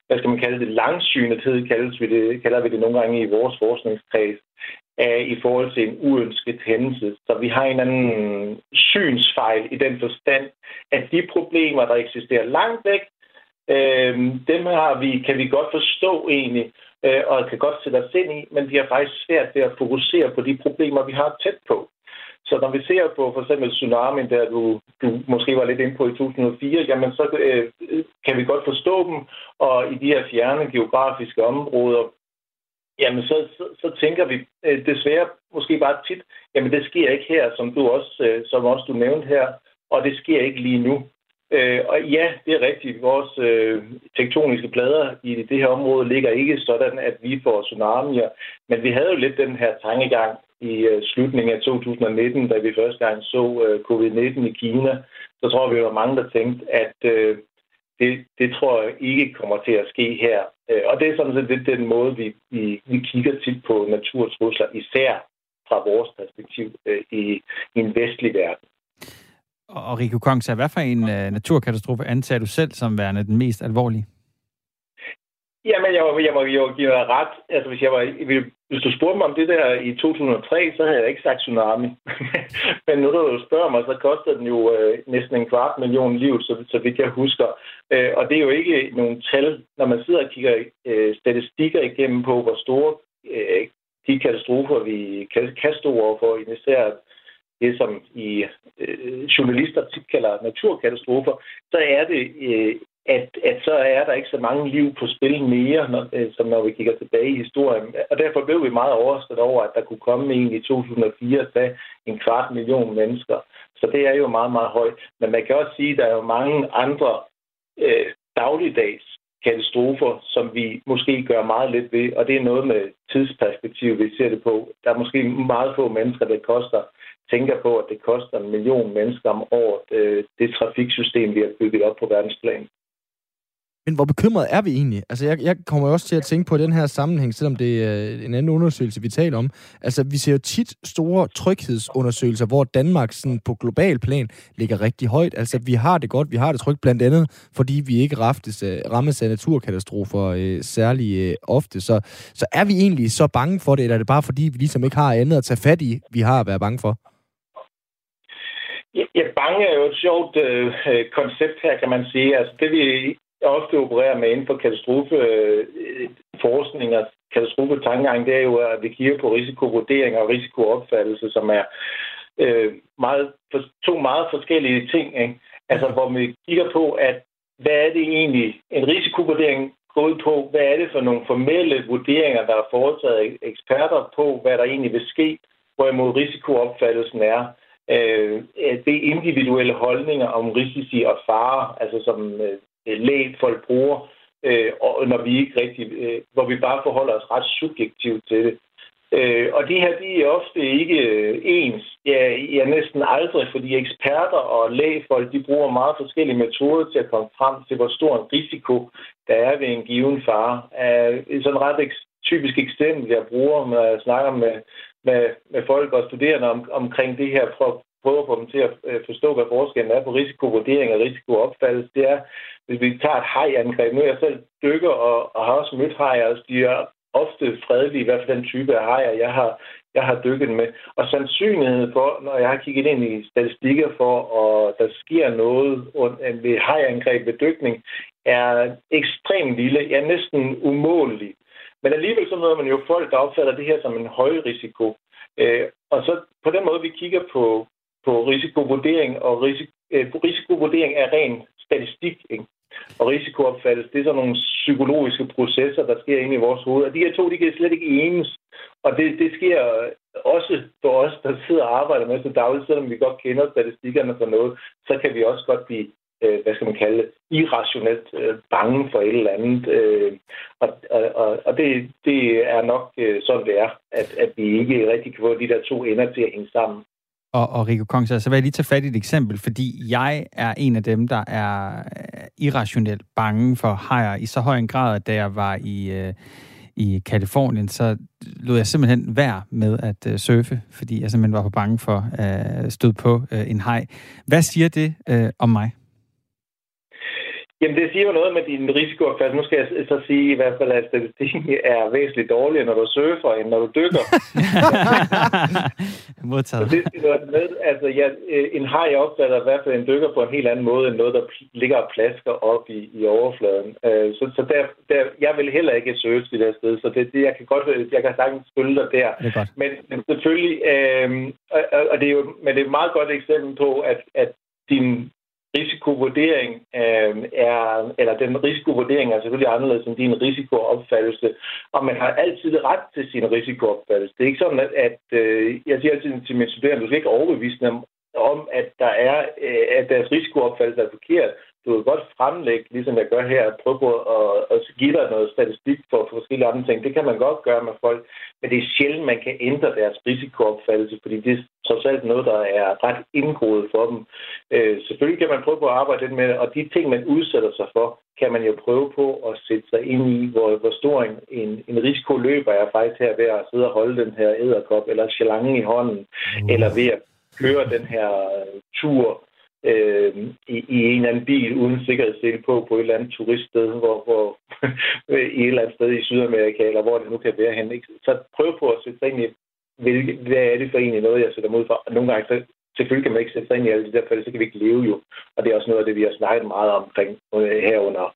hvad skal man kalde det, langsynethed, kaldes vi det, kalder vi det nogle gange i vores forskningskreds. af, i forhold til en uønsket hændelse. Så vi har en anden synsfejl i den forstand, at de problemer, der eksisterer langt væk, øh, dem har vi, kan vi godt forstå egentlig, øh, og kan godt sætte os ind i, men vi har faktisk svært ved at fokusere på de problemer, vi har tæt på. Så når vi ser på for eksempel tsunamien, der du, du måske var lidt inde på i 2004, jamen så øh, kan vi godt forstå dem, og i de her fjerne geografiske områder, jamen så, så, så tænker vi øh, desværre måske bare tit, jamen det sker ikke her, som du også, øh, som også du nævnte her, og det sker ikke lige nu. Øh, og ja, det er rigtigt. Vores øh, tektoniske plader i det her område ligger ikke sådan, at vi får tsunamier. Men vi havde jo lidt den her tankegang i øh, slutningen af 2019, da vi første gang så øh, covid-19 i Kina. Så tror vi, der var mange, der tænkte, at øh, det, det tror jeg ikke kommer til at ske her. Og det er sådan set lidt den måde, vi, vi, vi kigger tit på naturtrusler, især fra vores perspektiv i, i en vestlig verden. Og Rico Kongs, hvad for en naturkatastrofe antager du selv som værende den mest alvorlige? Jamen, jeg må, jeg må jo give dig ret. Altså, hvis, jeg var, hvis du spurgte mig om det der i 2003, så havde jeg ikke sagt tsunami. <laughs> Men nu du spørger mig, så koster den jo øh, næsten en kvart million liv, så, så vidt jeg husker. Øh, og det er jo ikke nogen tal, når man sidder og kigger øh, statistikker igennem på, hvor store øh, de katastrofer, vi kan, kan stå overfor, især det, som i øh, journalister tit kalder naturkatastrofer, så er det, øh, at, at så er der ikke så mange liv på spil mere, når, øh, som når vi kigger tilbage i historien. Og derfor blev vi meget overrasket over, at der kunne komme en i 2004, da en kvart million mennesker. Så det er jo meget, meget højt. Men man kan også sige, at der er jo mange andre øh, dagligdags katastrofer, som vi måske gør meget lidt ved, og det er noget med tidsperspektiv, vi ser det på. Der er måske meget få mennesker, der koster tænker på, at det koster en million mennesker om året, øh, det trafiksystem, vi har bygget op på verdensplan. Men hvor bekymret er vi egentlig? Altså, jeg, jeg kommer også til at tænke på den her sammenhæng, selvom det er en anden undersøgelse, vi taler om. Altså, vi ser jo tit store tryghedsundersøgelser, hvor Danmark sådan, på global plan ligger rigtig højt. Altså, vi har det godt, vi har det trygt, blandt andet, fordi vi ikke raftes, øh, rammes af naturkatastrofer øh, særlig øh, ofte. Så, så er vi egentlig så bange for det, eller er det bare fordi, vi ligesom ikke har andet at tage fat i, vi har at være bange for? Ja, bange er jo et sjovt øh, øh, koncept her, kan man sige. Altså, det vi ofte opererer med inden for katastrofeforskning øh, og katastrofetankegang, det er jo, at vi kigger på risikovurdering og risikoopfattelse, som er øh, meget, to meget forskellige ting. Ikke? Altså, hvor vi kigger på, at hvad er det egentlig, en risikovurdering går ud på, hvad er det for nogle formelle vurderinger, der er foretaget eksperter på, hvad der egentlig vil ske, hvorimod risikoopfattelsen er, øh, det er individuelle holdninger om risici og fare, altså som øh, Øh, læg folk bruger, øh, og når vi ikke rigtig, øh, hvor vi bare forholder os ret subjektivt til det. Øh, og det her, de er ofte ikke øh, ens. Ja, ja, næsten aldrig, fordi eksperter og lægefolk, de bruger meget forskellige metoder til at komme frem til, hvor stor en risiko der er ved en given fare. Øh, sådan ret ek- typisk eksempel, jeg bruger, når jeg snakker med, med, med folk og studerende om, omkring det her, for at prøve at få dem til at øh, forstå, hvad forskellen er på risikovurdering og risikoopfattelse, det er, hvis vi tager et hajangreb. Nu er jeg selv dykker og, og har også mødt hajer, og de er ofte fredelige, i hvert fald den type af hajer, jeg har, jeg har dykket med. Og sandsynligheden for, når jeg har kigget ind i statistikker for, at der sker noget ved hajangreb ved dykning, er ekstremt lille, ja næsten umålig. Men alligevel så møder man jo folk, der opfatter det her som en høj risiko. Øh, og så på den måde, vi kigger på, på risikovurdering, og risiko, øh, risikovurdering er ren statistik, ikke? og risikoopfattelse, det er sådan nogle psykologiske processer, der sker inde i vores hoved. Og de her to, de kan slet ikke enes. Og det, det sker også for os, der sidder og arbejder med så dagligt, selvom vi godt kender statistikkerne for noget, så kan vi også godt blive øh, hvad skal man kalde det, irrationelt øh, bange for et eller andet. Øh, og og, og det, det er nok øh, sådan, det er, at, at vi ikke rigtig kan få de der to ender til at hænge sammen. Og, og Rico Kongs, altså, så vil jeg lige tage fat i et eksempel, fordi jeg er en af dem, der er øh, irrationelt bange for hajer i så høj en grad, at da jeg var i, øh, i Kalifornien, så lod jeg simpelthen være med at øh, surfe, fordi jeg simpelthen var for bange for at øh, støde på øh, en haj. Hvad siger det øh, om mig? Jamen, det siger jo noget med din risikoopfattelse. Nu skal jeg så sige i hvert fald, at statistikken er væsentligt dårligere, når du surfer, end når du dykker. <laughs> Modtaget. det skal med. Altså, ja, en haj opfatter i hvert fald en dykker på en helt anden måde, end noget, der ligger og plasker op i, i overfladen. Øh, så, så der, der, jeg vil heller ikke surfe det der sted, så det, det, jeg kan godt, jeg kan sagtens følge dig der. Det er godt. Men, men selvfølgelig, øh, og, og det er jo men det er et meget godt eksempel på, at, at din risikovurdering øh, er, eller den risikovurdering er selvfølgelig anderledes end din risikoopfattelse, og man har altid ret til sin risikoopfattelse. Det er ikke sådan, at, at øh, jeg siger altid til mine studerende, du skal ikke overbevise dem om, at, der er, øh, at deres risikoopfattelse er forkert du kan godt fremlægge, ligesom jeg gør her, at prøve på at, at give dig noget statistik for, for forskellige andre ting. Det kan man godt gøre med folk, men det er sjældent, man kan ændre deres risikoopfattelse, fordi det er trods alt noget, der er ret indgroet for dem. Øh, selvfølgelig kan man prøve på at arbejde lidt med det, og de ting, man udsætter sig for, kan man jo prøve på at sætte sig ind i, hvor, hvor stor en, en, en risiko løber jeg faktisk her ved at sidde og holde den her æderkop, eller chalangen i hånden, mm. eller ved at køre den her tur øh, i, i en eller anden bil uden sikkerhedssele på på et eller andet turiststed, hvor, hvor <laughs> i et eller andet sted i Sydamerika, eller hvor det nu kan være hen. Ikke? Så prøv på at sætte sig ind i, hvilke, hvad er det for egentlig noget, jeg sætter mod for. Nogle gange, så selvfølgelig kan man ikke sætte sig ind i alle de der, for så kan vi ikke leve jo. Og det er også noget af det, vi har snakket meget omkring øh, herunder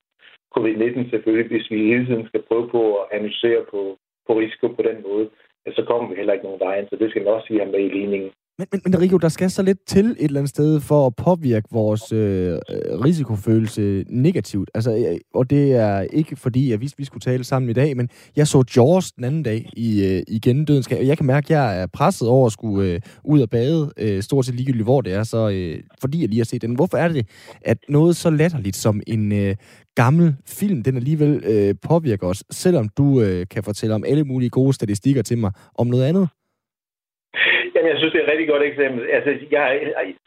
covid-19 selvfølgelig. Hvis vi hele tiden skal prøve på at analysere på, på risiko på den måde, så kommer vi heller ikke nogen vejen. Så det skal man også sige have med i ligningen. Men, men, men Rico, der skal så lidt til et eller andet sted for at påvirke vores øh, øh risikofølelse negativt. Altså, øh, og det er ikke fordi, at vi, vi skulle tale sammen i dag, men jeg så Jaws den anden dag i øh, i Dødens og Jeg kan mærke, at jeg er presset over at skulle øh, ud og bade, øh, stort set ligegyldigt hvor det er, så øh, fordi jeg lige har set den. Hvorfor er det, at noget så latterligt som en øh, gammel film, den alligevel øh, påvirker os, selvom du øh, kan fortælle om alle mulige gode statistikker til mig om noget andet? Jamen, jeg synes, det er et rigtig godt eksempel. Altså, jeg,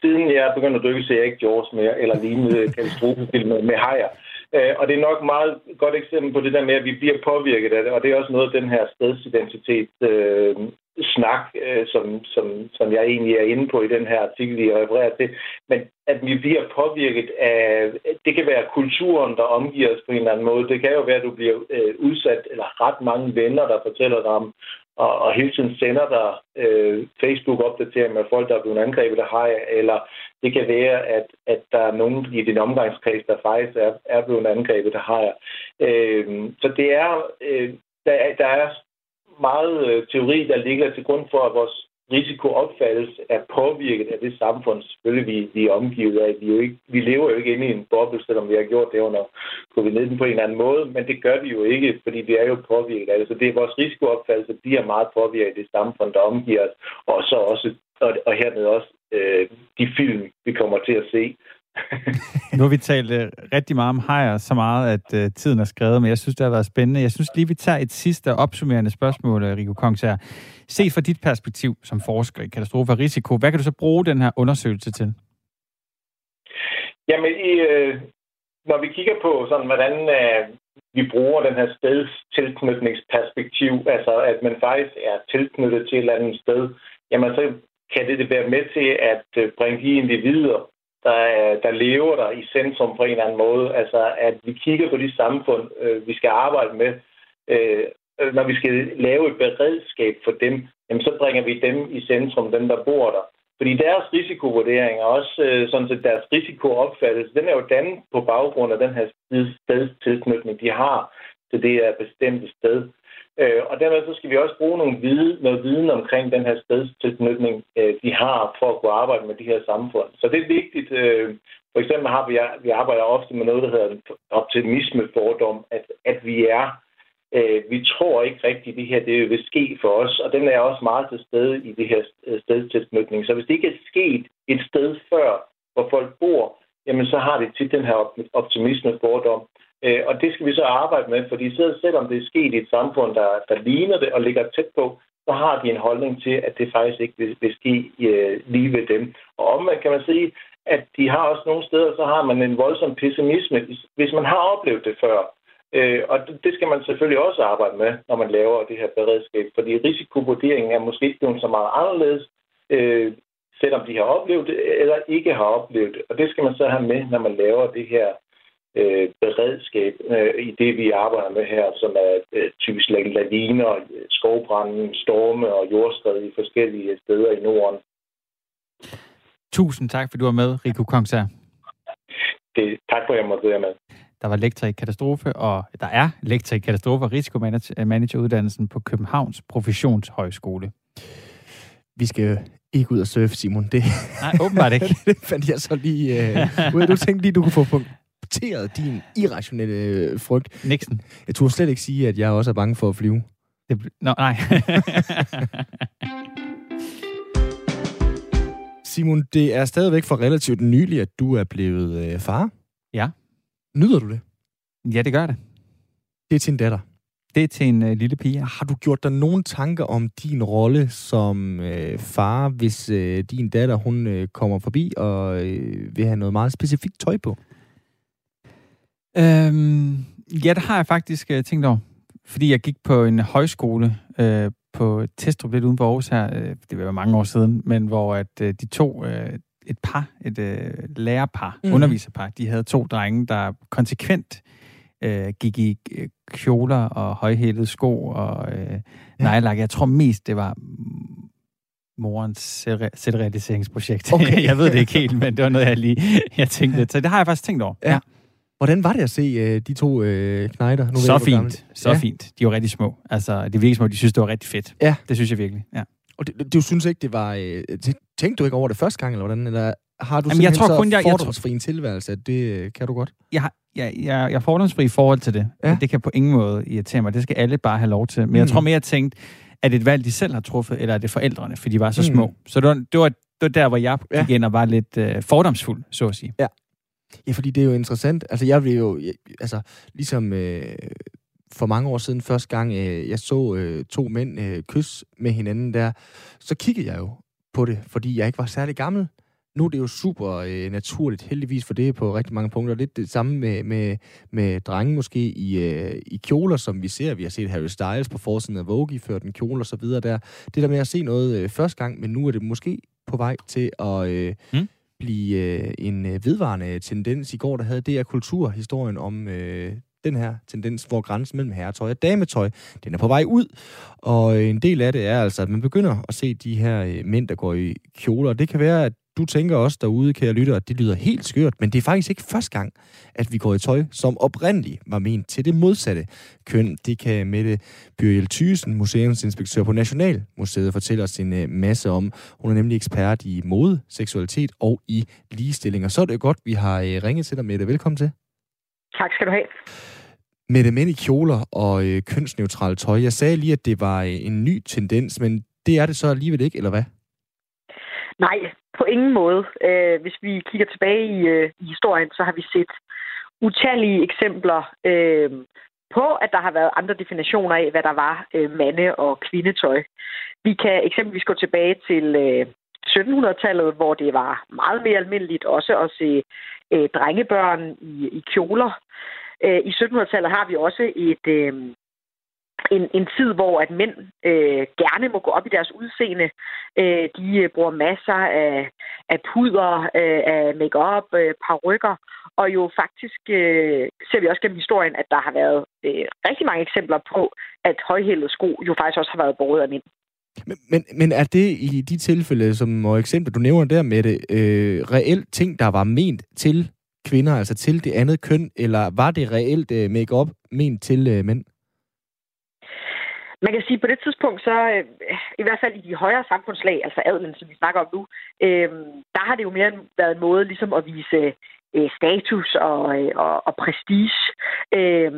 siden jeg er begyndt at dykke, ser jeg ikke Jaws mere, eller lignende <laughs> katastrofefilm med hajer. Øh, og det er nok et meget godt eksempel på det der med, at vi bliver påvirket af det, og det er også noget af den her stedsidentitet øh, snak, øh, som, som, som jeg egentlig er inde på i den her artikel, jeg refererer til. Men at vi bliver påvirket af, det kan være kulturen, der omgiver os på en eller anden måde. Det kan jo være, at du bliver øh, udsat, eller ret mange venner, der fortæller dig om, og, og hele tiden sender der øh, Facebook-opdateringer med folk, der er blevet angrebet af hej, eller det kan være, at, at der er nogen i din omgangskreds, der faktisk er, er blevet angrebet af hej. Øh, så det er, øh, der, der er meget øh, teori, der ligger til grund for, at vores risikoopfattelse er påvirket af det samfund, selvfølgelig vi, vi er omgivet af. Vi, jo ikke, vi lever jo ikke inde i en boble, selvom vi har gjort det under covid-19 på en eller anden måde, men det gør vi jo ikke, fordi vi er jo påvirket af det. Så det er vores risikoopfattelse bliver meget påvirket af det samfund, der omgiver os, og så også, og, og hermed også øh, de film, vi kommer til at se, nu har vi talt uh, rigtig meget om hajer, så meget, at uh, tiden er skrevet, men jeg synes, det har været spændende. Jeg synes lige, vi tager et sidste opsummerende spørgsmål, øh, Rico Kongs her. Se fra dit perspektiv som forsker i katastrofe og risiko, hvad kan du så bruge den her undersøgelse til? Jamen, i, øh, når vi kigger på, sådan, hvordan øh, vi bruger den her stedstilknytningsperspektiv, altså at man faktisk er tilknyttet til et eller andet sted, jamen så kan det være med til at bringe de individer, der, der lever der i centrum på en eller anden måde. Altså, at vi kigger på de samfund, øh, vi skal arbejde med. Øh, øh når vi skal lave et beredskab for dem, jamen, så bringer vi dem i centrum, dem der bor der. Fordi deres risikovurdering og også øh, sådan set deres risikoopfattelse, den er jo dannet på baggrund af den her stedstilknytning, de har til det her bestemte sted. Øh, og dermed så skal vi også bruge nogle viden, noget viden omkring den her stedstilknytning, øh, de har for at kunne arbejde med de her samfund. Så det er vigtigt. Øh, for eksempel har vi, vi arbejder ofte med noget, der hedder optimismefordom, at, at vi er øh, vi tror ikke rigtigt, at det her det vil ske for os, og den er også meget til stede i det her øh, stedstilknytning. Så hvis det ikke er sket et sted før, hvor folk bor, jamen så har det tit den her optimismefordom. Øh, og det skal vi så arbejde med, fordi selvom det er sket i et samfund, der, der ligner det og ligger tæt på, så har de en holdning til, at det faktisk ikke vil, vil ske øh, lige ved dem. Og omvendt kan man sige, at de har også nogle steder, så har man en voldsom pessimisme, hvis man har oplevet det før. Øh, og det skal man selvfølgelig også arbejde med, når man laver det her beredskab, fordi risikovurderingen er måske ikke så meget anderledes, øh, selvom de har oplevet det, eller ikke har oplevet det. Og det skal man så have med, når man laver det her øh, beredskab øh, i det, vi arbejder med her, som er øh, typisk laviner, skovbrænde, storme og jordskred i forskellige steder i Norden. Tusind tak, for du var med, Rico Kongsær. Det, tak for, at jeg måtte være med. Der var lektor i katastrofe, og der er lektor i katastrofe og risikomanageruddannelsen på Københavns Professionshøjskole. Vi skal ikke ud og surfe, Simon. Det, Nej, åbenbart ikke. <laughs> det fandt jeg så lige øh, ud Du tænkte lige, du kunne få punkteret din irrationelle øh, frygt. Nixon. Jeg tror slet ikke sige, at jeg også er bange for at flyve. Det, nå, nej. <laughs> Simon, det er stadigvæk for relativt nylig, at du er blevet øh, far. Ja. Nyder du det? ja, det gør det. Det er til en datter. Det er til en øh, lille pige. Har du gjort dig nogle tanker om din rolle som øh, far, hvis øh, din datter hun øh, kommer forbi og øh, vil have noget meget specifikt tøj på? Øhm, ja, det har jeg faktisk øh, tænkt over. Fordi jeg gik på en højskole øh, på Testrup lidt uden for Aarhus her, øh, det var mange år siden, men hvor at øh, de to, øh, et par, et øh, lærerpar, mm. underviserpar, de havde to drenge, der konsekvent øh, gik i øh, kjoler og højhælede sko og øh, nejlak. Jeg tror mest, det var morens selvre- selvrealiseringsprojekt. Okay. <laughs> jeg ved det ikke helt, men det var noget, jeg lige jeg tænkte lidt. Så det har jeg faktisk tænkt over. Ja. Hvordan var det at se øh, de to øh, knejder? Nu Så jeg, fint. Så ja. fint. De var rigtig små. Altså, det virkede som om, de synes, det var rigtig fedt. Ja. Det synes jeg virkelig, ja. Og det, du synes ikke, det var... Øh, tæ- tænkte du ikke over det første gang, eller hvordan? Eller har du Jamen, jeg tror så kun, jeg- jeg fordomsfri en tilværelse, at det øh, kan du godt? Jeg, har- jeg, jeg, jeg er fordomsfri i forhold til det. Ja. Ja. Det kan på ingen måde irritere mig. Det skal alle bare have lov til. Men mm. jeg tror mere, jeg tænkte, er det et valg, de selv har truffet, eller er det forældrene, for de var så Mm. små. Så det var, det var, det var der, hvor jeg Ja. gik ind og var lidt øh, fordomsfuld, så at sige. Ja, fordi det er jo interessant. Altså, jeg blev jo... Jeg, altså, ligesom... Øh, for mange år siden, første gang øh, jeg så øh, to mænd øh, kysse med hinanden der, så kiggede jeg jo på det, fordi jeg ikke var særlig gammel. Nu er det jo super øh, naturligt, heldigvis for det på rigtig mange punkter. Lidt det samme med, med, med drenge måske i, øh, i kjoler, som vi ser. Vi har set Harry Styles på forsiden af Vogue, ført en kjole og så videre der. Det der med at se noget øh, første gang, men nu er det måske på vej til at øh, Mm blive øh, en øh, vedvarende tendens. I går der havde DR Kulturhistorien om øh, den her tendens, hvor grænsen mellem herretøj og dametøj, den er på vej ud. Og en del af det er altså, at man begynder at se de her øh, mænd, der går i kjoler. Det kan være, at du tænker også derude, kære lytter, at det lyder helt skørt, men det er faktisk ikke første gang, at vi går i tøj, som oprindeligt var ment til det modsatte køn. Det kan Mette Byrjel Thysen, museumsinspektør på Nationalmuseet, fortælle os en øh, masse om. Hun er nemlig ekspert i mode, seksualitet og i ligestilling. Og så er det godt, vi har øh, ringet til dig, Mette. Velkommen til. Tak skal du have. Mette, mænd i kjoler og øh, kønsneutralt tøj. Jeg sagde lige, at det var øh, en ny tendens, men det er det så alligevel ikke, eller hvad? Nej, på ingen måde. Øh, hvis vi kigger tilbage i, øh, i historien, så har vi set utallige eksempler øh, på, at der har været andre definitioner af, hvad der var øh, mande- og kvindetøj. Vi kan eksempelvis gå tilbage til øh, 1700-tallet, hvor det var meget mere almindeligt også at se øh, drengebørn i, i kjoler. Øh, I 1700-tallet har vi også et... Øh, en, en tid, hvor at mænd øh, gerne må gå op i deres udseende. Øh, de øh, bruger masser af, af puder, øh, af makeup, øh, parrykker, og jo faktisk øh, ser vi også gennem historien, at der har været øh, rigtig mange eksempler på, at højhælede sko jo faktisk også har været båret af mænd. Men, men, men er det i de tilfælde, som og eksempler, du nævner der med det, øh, reelt ting, der var ment til kvinder, altså til det andet køn, eller var det reelt øh, makeup ment til øh, mænd? Man kan sige, at på det tidspunkt, så øh, i hvert fald i de højere samfundslag, altså adlen, som vi snakker om nu, øh, der har det jo mere været en måde ligesom at vise øh, status og, øh, og, og prestige. Øh,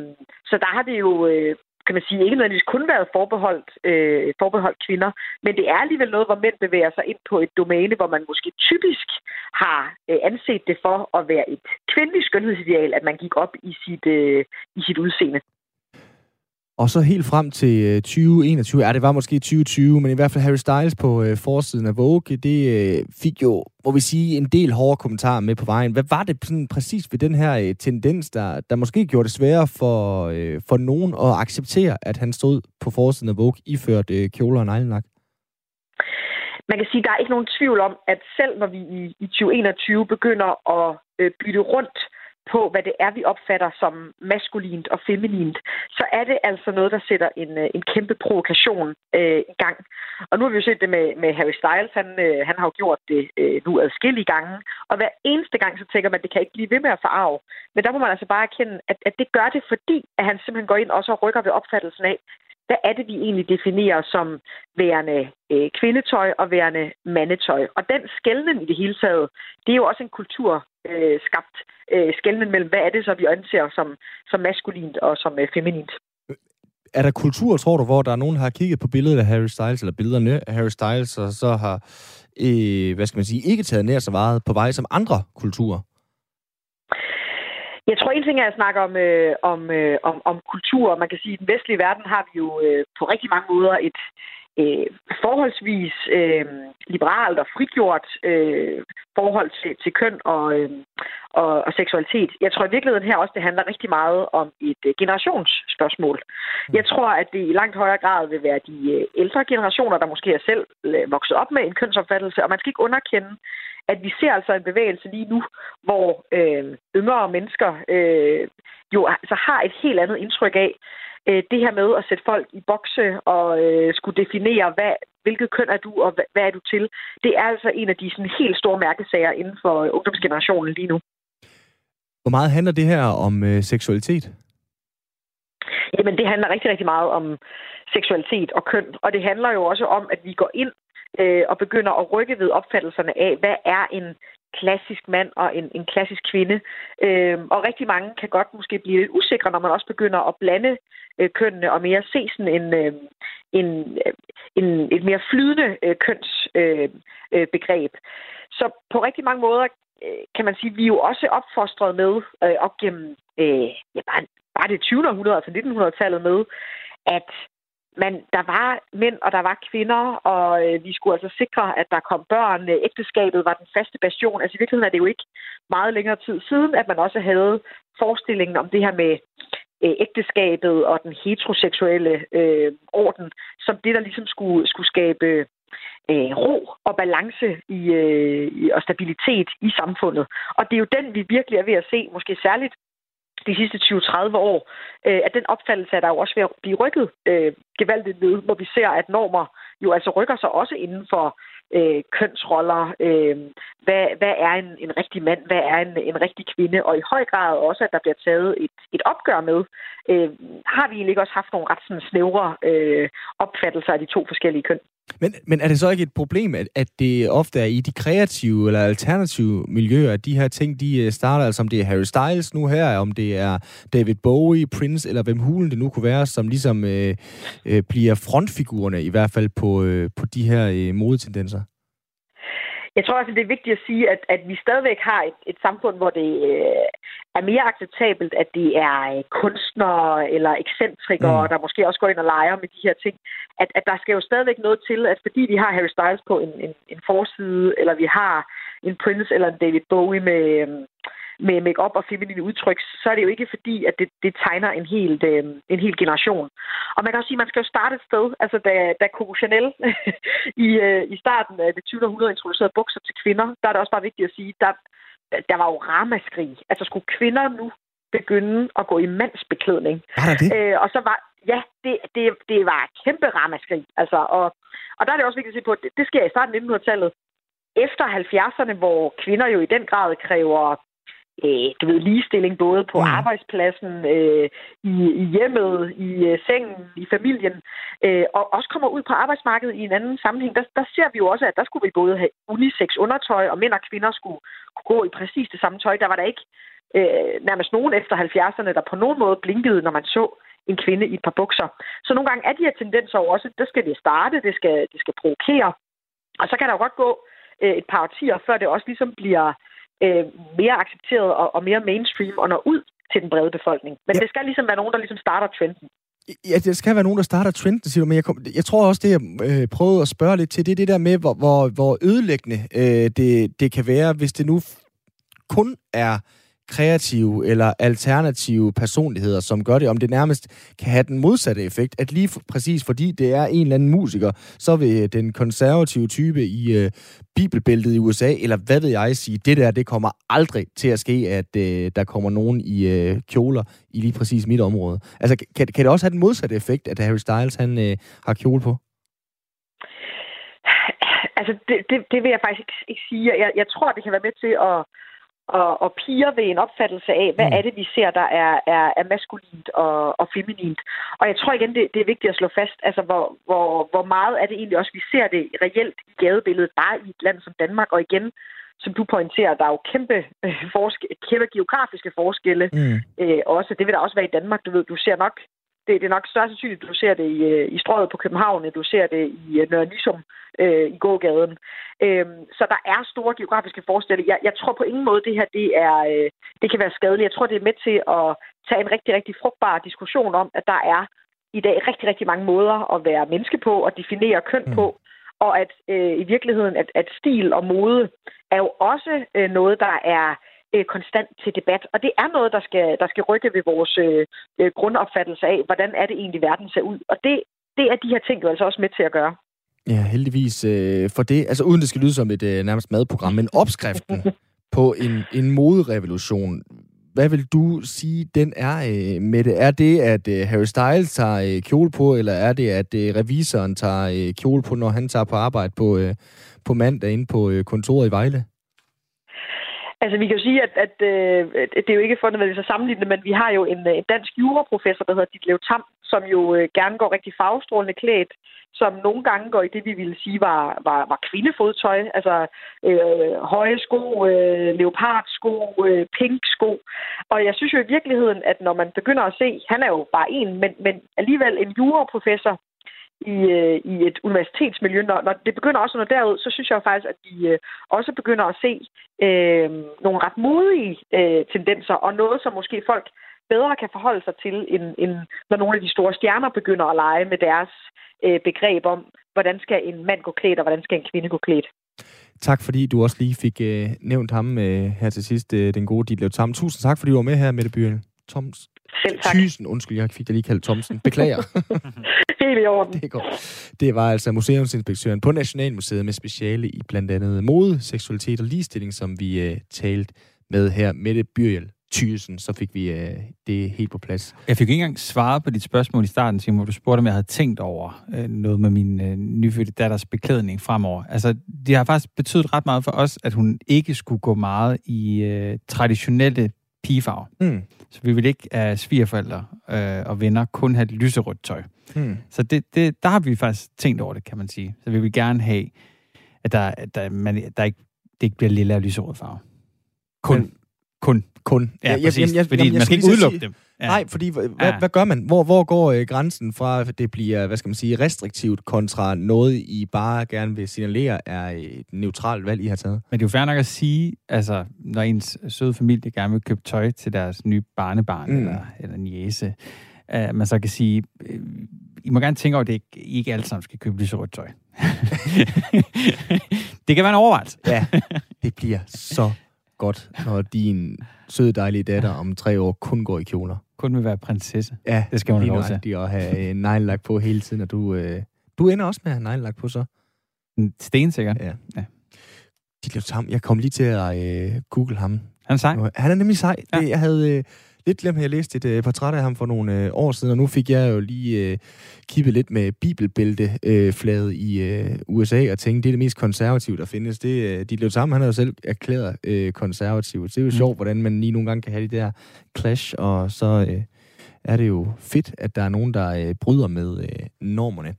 så der har det jo, øh, kan man sige, ikke nødvendigvis kun været forbeholdt, øh, forbeholdt kvinder, men det er alligevel noget, hvor mænd bevæger sig ind på et domæne, hvor man måske typisk har øh, anset det for at være et kvindeligt skønhedsideal, at man gik op i sit, øh, i sit udseende. Og så helt frem til øh, 2021, ja, det var måske 2020, men i hvert fald Harry Styles på øh, forsiden af Vogue, det øh, fik jo, må vi sige, en del hårde kommentarer med på vejen. Hvad var det sådan præcis ved den her øh, tendens, der, der måske gjorde det sværere for, øh, for nogen at acceptere, at han stod på forsiden af Vogue, iført øh, kjoler og neglelak? Man kan sige, at der er ikke nogen tvivl om, at selv når vi i, i 2021 begynder at øh, bytte rundt på, hvad det er, vi opfatter som maskulint og feminint, så er det altså noget, der sætter en, øh, en kæmpe provokation øh, i gang. Og nu har vi jo set det med, med Harry Styles. Han, øh, han har jo gjort det øh, nu adskillige gange. Og hver eneste gang, så tænker man, at det kan ikke blive ved med at forarve. Men der må man altså bare erkende, at, at det gør det, fordi at han simpelthen går ind og så rykker ved opfattelsen af, hvad er det, vi egentlig definerer som værende øh, kvindetøj og værende mandetøj. Og den skælden i det hele taget, det er jo også en kultur øh, skabt øh, skælden mellem, hvad er det så, vi anser som, som maskulint og som øh, feminint. Er der kultur, tror du, hvor der er nogen, der har kigget på billedet af Harry Styles, eller billederne af Harry Styles, og så har, øh, hvad skal man sige, ikke taget nær så meget på vej som andre kulturer? Jeg tror, en ting er at snakke om, øh, om, øh, om, om kultur. Man kan sige, at i den vestlige verden har vi jo øh, på rigtig mange måder et øh, forholdsvis øh, liberalt og frigjort øh, forhold til, til køn og, øh, og, og seksualitet. Jeg tror i virkeligheden her også, det handler rigtig meget om et øh, generationsspørgsmål. Jeg tror, at det i langt højere grad vil være de øh, ældre generationer, der måske er selv øh, vokset op med en kønsopfattelse, og man skal ikke underkende, at vi ser altså en bevægelse lige nu, hvor øh, yngre mennesker øh, jo altså har et helt andet indtryk af, øh, det her med at sætte folk i bokse og øh, skulle definere, hvad, hvilket køn er du, og hvad, hvad er du til, det er altså en af de sådan, helt store mærkesager inden for øh, ungdomsgenerationen lige nu. Hvor meget handler det her om øh, seksualitet? Jamen, det handler rigtig, rigtig meget om seksualitet og køn. Og det handler jo også om, at vi går ind øh, og begynder at rykke ved opfattelserne af, hvad er en klassisk mand og en, en klassisk kvinde. Øh, og rigtig mange kan godt måske blive lidt usikre, når man også begynder at blande øh, kønnene og mere se sådan en, øh, en, øh, en, et mere flydende øh, kønsbegreb. Øh, øh, begreb. Så på rigtig mange måder øh, kan man sige, at vi er jo også opfostret med øh, op gennem øh, ja, bare, bare det 20. århundrede, altså 1900-tallet med, at men der var mænd, og der var kvinder, og øh, vi skulle altså sikre, at der kom børn. Øh, ægteskabet var den faste bastion. Altså i virkeligheden er det jo ikke meget længere tid siden, at man også havde forestillingen om det her med øh, ægteskabet og den heteroseksuelle øh, orden, som det, der ligesom skulle, skulle skabe øh, ro og balance i, øh, og stabilitet i samfundet. Og det er jo den, vi virkelig er ved at se, måske særligt de sidste 20-30 år, øh, at den opfattelse er der jo også ved at blive rykket øh, gevaldigt ned, hvor vi ser, at normer jo altså rykker sig også inden for øh, kønsroller. Øh, hvad, hvad er en, en rigtig mand? Hvad er en, en rigtig kvinde? Og i høj grad også, at der bliver taget et, et opgør med. Øh, har vi egentlig også haft nogle ret sådan, snævre øh, opfattelser af de to forskellige køn? Men, men er det så ikke et problem, at, at det ofte er i de kreative eller alternative miljøer, at de her ting, de øh, starter, altså om det er Harry Styles nu her, om det er David Bowie, Prince, eller hvem hulen det nu kunne være, som ligesom øh, øh, bliver frontfigurerne, i hvert fald på, øh, på de her øh, modetendenser? Jeg tror også, det er vigtigt at sige, at, at vi stadigvæk har et, et samfund, hvor det øh, er mere acceptabelt, at det er øh, kunstnere eller ekscentrikere, mm. der måske også går ind og leger med de her ting. At, at der skal jo stadigvæk noget til, at fordi vi har Harry Styles på en, en, en forside, eller vi har en Prince eller en David Bowie med... Øh, med make-up og feminine udtryk, så er det jo ikke fordi, at det, det tegner en hel, øh, en hel generation. Og man kan også sige, at man skal jo starte et sted. Altså, da, da Coco Chanel <laughs> i, øh, i starten af det 20. århundrede introducerede bukser til kvinder, der er det også bare vigtigt at sige, der, der var jo ramaskrig. Altså, skulle kvinder nu begynde at gå i mandsbeklædning? Var det? Øh, og så var, ja, det, det, det var kæmpe ramaskrig. Altså, og, og der er det også vigtigt at sige på, at det, det sker i starten af 1900-tallet. Efter 70'erne, hvor kvinder jo i den grad kræver øh, du ved, ligestilling både på mm. arbejdspladsen, øh, i, i hjemmet, i øh, sengen, i familien, øh, og også kommer ud på arbejdsmarkedet i en anden sammenhæng. Der, der ser vi jo også, at der skulle vi både have unisex undertøj, og mænd og kvinder skulle kunne gå i præcis det samme tøj. Der var der ikke øh, nærmest nogen efter 70'erne, der på nogen måde blinkede, når man så en kvinde i et par bukser. Så nogle gange er de her tendenser jo også, der skal det starte, det skal, det skal provokere. Og så kan der jo godt gå øh, et par årtier, før det også ligesom bliver øh, mere accepteret og, og mere mainstream og når ud til den brede befolkning. Men ja. det skal ligesom være nogen, der ligesom starter trenden. Ja, det skal være nogen, der starter trenden, siger du, men jeg, kom, jeg tror også, det jeg øh, prøvede at spørge lidt til, det er det der med, hvor, hvor, hvor ødelæggende øh, det, det kan være, hvis det nu kun er kreative eller alternative personligheder, som gør det, om det nærmest kan have den modsatte effekt, at lige for, præcis fordi det er en eller anden musiker, så vil øh, den konservative type i øh, bibelbæltet i USA, eller hvad ved jeg sige, det der, det kommer aldrig til at ske, at øh, der kommer nogen i øh, kjoler i lige præcis mit område. Altså, kan, kan det også have den modsatte effekt, at Harry Styles, han øh, har kjole på? Altså, det, det, det vil jeg faktisk ikke, ikke sige. Jeg, jeg tror, det kan være med til at og, og piger ved en opfattelse af, hvad mm. er det, vi ser, der er, er, er maskulint og, og feminint. Og jeg tror igen, det, det er vigtigt at slå fast, altså hvor, hvor, hvor meget er det egentlig også, vi ser det reelt i gadebilledet, bare i et land som Danmark. Og igen, som du pointerer, der er jo kæmpe, øh, forske, kæmpe geografiske forskelle mm. øh, også. Det vil der også være i Danmark. Du ved, du ser nok det, det er nok størst sandsynligt, at du ser det i, øh, i strøget på København, end du ser det i øh, Nørre Nysum øh, i gågaden. Øh, så der er store geografiske forskelle. Jeg, jeg tror på ingen måde, det her det er, øh, det kan være skadeligt. Jeg tror, det er med til at tage en rigtig, rigtig frugtbar diskussion om, at der er i dag rigtig, rigtig mange måder at være menneske på og definere køn mm. på. Og at øh, i virkeligheden, at, at stil og mode er jo også øh, noget, der er øh, konstant til debat. Og det er noget, der skal, der skal rykke ved vores øh, øh, grundopfattelse af, hvordan er det egentlig, verden ser ud. Og det, det er de her ting jo altså også med til at gøre. Ja, heldigvis øh, for det. Altså uden det skal lyde som et øh, nærmest madprogram, men opskriften <laughs> på en, en moderevolution, hvad vil du sige, den er, øh, med det? Er det, at øh, Harry Styles tager øh, kjole på, eller er det, at øh, revisoren tager øh, kjole på, når han tager på arbejde på, øh, på mandag inde på øh, kontoret i Vejle? Altså, vi kan jo sige, at, at, øh, at, det er jo ikke fundet at sammenligne, men vi har jo en, øh, en dansk juraprofessor, der hedder Ditlev Tam, som jo øh, gerne går rigtig farvestrålende klædt, som nogle gange går i det, vi ville sige var, var, var kvindefodtøj, altså øh, høje sko, øh, leopardsko, øh, pink sko. Og jeg synes jo i virkeligheden, at når man begynder at se, han er jo bare en, men, men alligevel en juraprofessor, i, øh, i et universitetsmiljø. Når, når det begynder også at nå derud, så synes jeg faktisk, at de øh, også begynder at se øh, nogle ret modige øh, tendenser, og noget, som måske folk bedre kan forholde sig til, end, end når nogle af de store stjerner begynder at lege med deres øh, begreb om, hvordan skal en mand gå klædt, og hvordan skal en kvinde gå klædt. Tak fordi du også lige fik øh, nævnt ham øh, her til sidst, øh, den gode Ditlev Tam. Tusind tak, fordi du var med her, Mette Byen. Toms. Selv tak. Tusind, undskyld, jeg fik dig lige kaldt Thomsen. Beklager. <laughs> Helt i orden. Det, går. det var altså museumsinspektøren på Nationalmuseet med speciale i blandt andet mode, seksualitet og ligestilling, som vi uh, talte med her. Mette Byrjel Thysen, så fik vi uh, det helt på plads. Jeg fik ikke engang svaret på dit spørgsmål i starten, Simon, hvor du spurgte, om jeg havde tænkt over uh, noget med min uh, nyfødte datters beklædning fremover. Altså, det har faktisk betydet ret meget for os, at hun ikke skulle gå meget i uh, traditionelle pigefarver. Mm. Så vi vil ikke af svigerforældre øh, og venner kun have lyserødt tøj. Hmm. Så det, det, der har vi faktisk tænkt over det, kan man sige. Så vi vil gerne have, at der, der, man, der ikke, det ikke bliver lille og lyserød farve. Kun. Men, kun. Kun. Ja, ja præcis. Jeg, jeg, fordi jeg, jeg man skal ikke udelukke sige, dem. Ja. Nej, fordi hvad, ja. hvad gør man? Hvor, hvor går øh, grænsen fra, at det bliver, hvad skal man sige, restriktivt kontra noget, I bare gerne vil signalere, er et neutralt valg, I har taget? Men det er jo fair nok at sige, altså, når ens søde familie gerne vil købe tøj til deres nye barnebarn mm. eller, eller niece, at man så kan sige, øh, I må gerne tænke over, at det ikke, I ikke alle sammen skal købe lyserødt tøj. <laughs> <laughs> det kan være en overvejelse. Ja, <laughs> det bliver så godt, når din søde, dejlige datter om tre år kun går i kjoler. Kun vil være prinsesse. Ja, det skal hun have lov til. at have øh, neglelak på hele tiden, og du, øh, du ender også med at have neglelak på så. Stensikkert. Ja. ja. Ditlev Tam, jeg kom lige til at øh, google ham. Han er sej. Han er nemlig sej. Ja. Det, jeg havde... Øh, lidt glemt, at jeg læste et øh, portræt af ham for nogle øh, år siden, og nu fik jeg jo lige øh, kippet lidt med bibelbælteflaget øh, i øh, USA, og tænkte, det er det mest konservative, der findes. Det, øh, de blev sammen, han har jo selv erklæret øh, konservativ. Det er jo mm. sjovt, hvordan man lige nogle gange kan have de der clash, og så... Øh, er det jo fedt, at der er nogen, der øh, bryder med øh, normerne.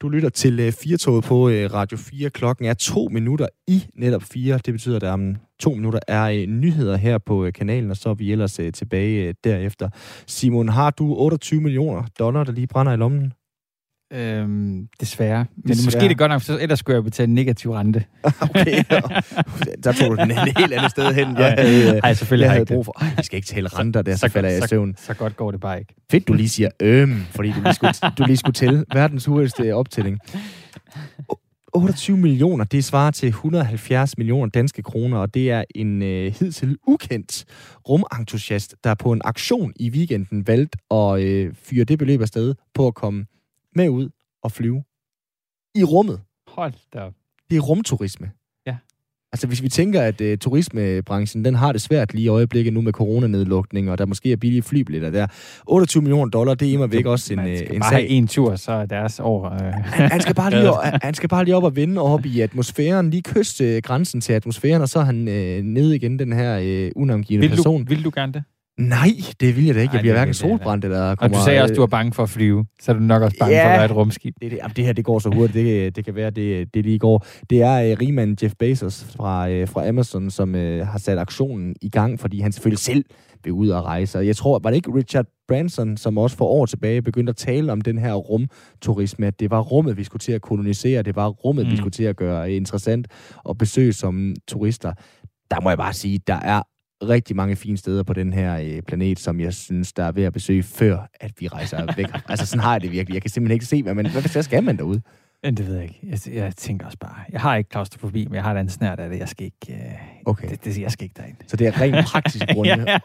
Du lytter til øh, Firtoget på øh, Radio 4. Klokken er to minutter i netop 4. Det betyder, at der om to minutter er øh, nyheder her på øh, kanalen, og så er vi ellers øh, tilbage øh, derefter. Simon, har du 28 millioner dollar, der lige brænder i lommen? Øhm, desværre. Men desværre. måske det er godt nok, for ellers skulle jeg betale negativ rente. <laughs> okay, der tog du den et <laughs> helt andet sted hen. Jeg havde, Ej, selvfølgelig jeg havde brug for, jeg skal ikke tale renter der, så, så falder jeg i søvn. Så, så godt går det bare ikke. Fedt, du lige siger øhm, fordi du lige skulle, du lige skulle til <laughs> verdens hurtigste optælling. 28 millioner, det svarer til 170 millioner danske kroner, og det er en øh, hidtil ukendt rumentusiast, der på en aktion i weekenden valgte at øh, fyre det beløb afsted på at komme med ud og flyve i rummet. Hold da. Det er rumturisme. Altså hvis vi tænker, at uh, turismebranchen, den har det svært lige i øjeblikket nu med coronanedlukning, og der måske er billige flybilletter der. 28 millioner dollar, det er immer væk også en, øh, en bare sag. en tur, så er deres år... Øh. Han, han, skal bare lige, <laughs> han, han skal bare lige op og vende op i atmosfæren, lige kysse øh, grænsen til atmosfæren, og så er han øh, nede igen, den her øh, unavngivende vil, person. du, vil du gerne det? Nej, det vil jeg da ikke. Nej, Jeg bliver hverken solbrændt eller Og kommer... du sagde også, øh, du var bange for at flyve, så er du nok også bange Ja. for at være et rumskib. Det, det, jamen, det her, det går så hurtigt. Det, det kan være, det, det lige går. Det er øh, rigmanden Jeff Bezos fra, øh, fra Amazon, som øh, har sat aktionen i gang, fordi han selvfølgelig selv vil ud og rejse. Og jeg tror, var det ikke Richard Branson, som også for år tilbage begyndte at tale om den her rumturisme, at det var rummet, vi skulle til at kolonisere, det var rummet, mm. vi skulle til at gøre interessant og besøge som turister. Der må jeg bare sige, der er rigtig mange fine steder på den her øh, planet, som jeg synes, der er ved at besøge, før at vi rejser væk. <laughs> altså sådan har jeg det virkelig. Jeg kan simpelthen ikke se, hvad, man, hvad, hvad skal man derude? Men det ved jeg ikke. Jeg, jeg tænker også bare, jeg har ikke klaustrofobi, men jeg har da en snært af det. Jeg skal ikke, øh, Okay. det, det, jeg skal ikke derind. Så det er rent praktiske grunde. <laughs> ja.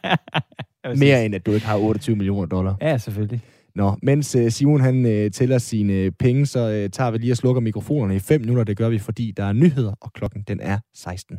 Mere end at du ikke har 28 millioner dollar. Ja, selvfølgelig. Nå, mens uh, Simon han uh, tæller sine øh, penge, så uh, tager vi lige og slukker mikrofonerne i 5 minutter. Det gør vi, fordi der er nyheder, og klokken den er 16.